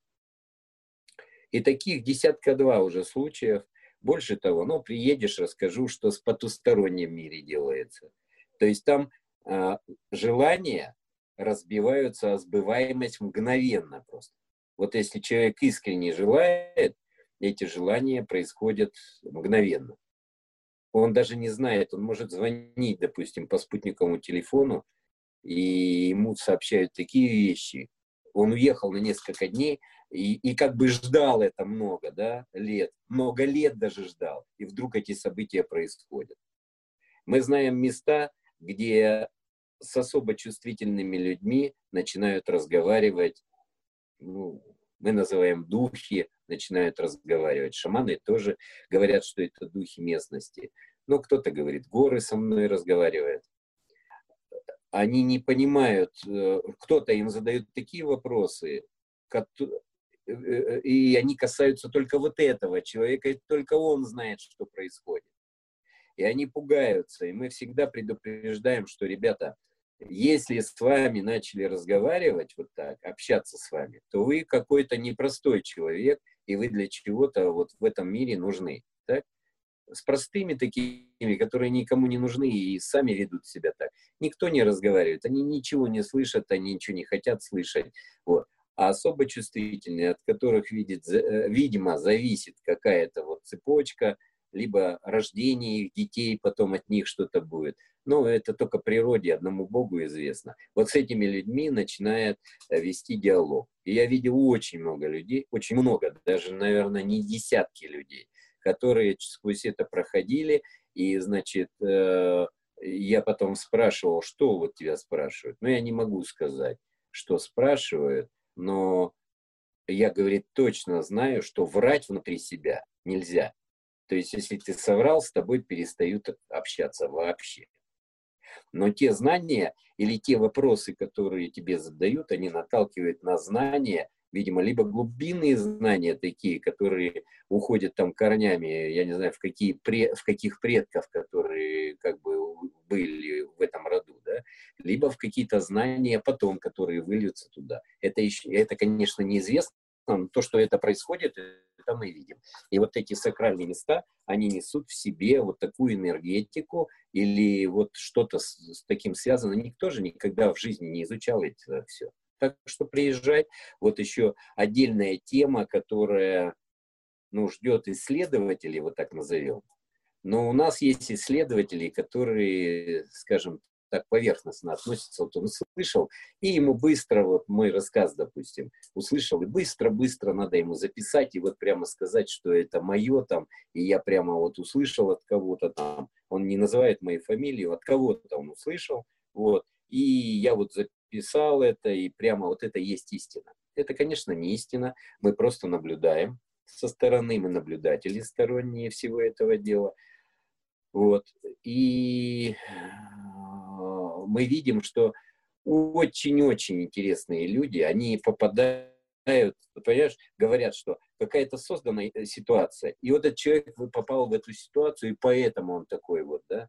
И таких десятка два уже случаев. Больше того, ну, приедешь, расскажу, что с потусторонним мире делается. То есть там а, желания разбиваются, а сбываемость мгновенно просто. Вот если человек искренне желает, эти желания происходят мгновенно. Он даже не знает, он может звонить, допустим, по спутниковому телефону, и ему сообщают такие вещи. Он уехал на несколько дней и, и как бы ждал это много да, лет, много лет даже ждал, и вдруг эти события происходят. Мы знаем места, где с особо чувствительными людьми начинают разговаривать, ну, мы называем духи, начинают разговаривать. Шаманы тоже говорят, что это духи местности. Но кто-то говорит, горы со мной разговаривают. Они не понимают, э, кто-то им задает такие вопросы, э, э, и они касаются только вот этого человека, и только он знает, что происходит. И они пугаются, и мы всегда предупреждаем, что, ребята, если с вами начали разговаривать вот так, общаться с вами, то вы какой-то непростой человек, и вы для чего-то вот в этом мире нужны. Так? С простыми такими, которые никому не нужны и сами ведут себя так. Никто не разговаривает, они ничего не слышат, они ничего не хотят слышать. Вот. А особо чувствительные, от которых, видит, э, видимо, зависит какая-то вот цепочка, либо рождение их детей, потом от них что-то будет – ну, это только природе, одному Богу известно. Вот с этими людьми начинает э, вести диалог. И я видел очень много людей, очень много, даже, наверное, не десятки людей, которые сквозь это проходили, и, значит, э, я потом спрашивал, что вот тебя спрашивают. Ну, я не могу сказать, что спрашивают, но я, говорит, точно знаю, что врать внутри себя нельзя. То есть, если ты соврал, с тобой перестают общаться вообще. Но те знания или те вопросы, которые тебе задают, они наталкивают на знания, видимо, либо глубинные знания такие, которые уходят там корнями, я не знаю, в, какие, в каких предков, которые как бы были в этом роду, да, либо в какие-то знания потом, которые выльются туда. Это, еще, это конечно, неизвестно, то, что это происходит, это мы видим. И вот эти сакральные места, они несут в себе вот такую энергетику или вот что-то с, с таким связано. Никто же никогда в жизни не изучал это все. Так что приезжай. Вот еще отдельная тема, которая ну, ждет исследователей, вот так назовем. Но у нас есть исследователи, которые, скажем так поверхностно относится, вот он услышал, и ему быстро, вот мой рассказ, допустим, услышал, и быстро-быстро надо ему записать, и вот прямо сказать, что это мое там, и я прямо вот услышал от кого-то там, он не называет мою фамилию, от кого-то он услышал, вот, и я вот записал это, и прямо вот это есть истина. Это, конечно, не истина, мы просто наблюдаем со стороны, мы наблюдатели сторонние всего этого дела, вот, и мы видим, что очень-очень интересные люди, они попадают, понимаешь, говорят, что какая-то созданная э, ситуация, и вот этот человек попал в эту ситуацию, и поэтому он такой вот, да.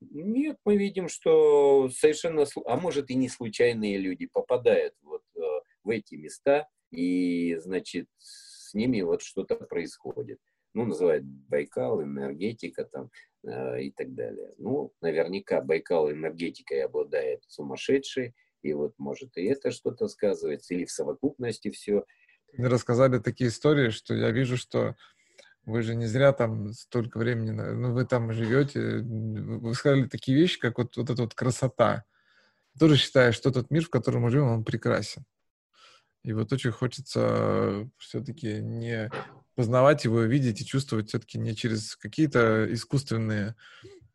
Нет, мы видим, что совершенно, а может и не случайные люди попадают вот э, в эти места, и, значит, с ними вот что-то происходит. Ну, называют Байкал, энергетика там, Э, и так далее. Ну, наверняка Байкал энергетикой обладает сумасшедший, и вот может и это что-то сказывается, или в совокупности все. Рассказали такие истории, что я вижу, что вы же не зря там столько времени, ну, вы там живете, вы сказали такие вещи, как вот, вот эта вот красота. Тоже считаю, что тот мир, в котором мы живем, он прекрасен. И вот очень хочется все-таки не познавать его, видеть и чувствовать все-таки не через какие-то искусственные,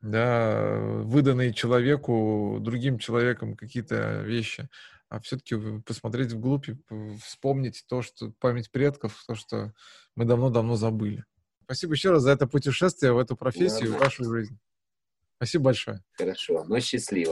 да, выданные человеку, другим человеком какие-то вещи, а все-таки посмотреть вглубь и вспомнить то, что память предков, то, что мы давно-давно забыли. Спасибо еще раз за это путешествие в эту профессию, да, в вашу жизнь. Спасибо большое. Хорошо, но счастливо.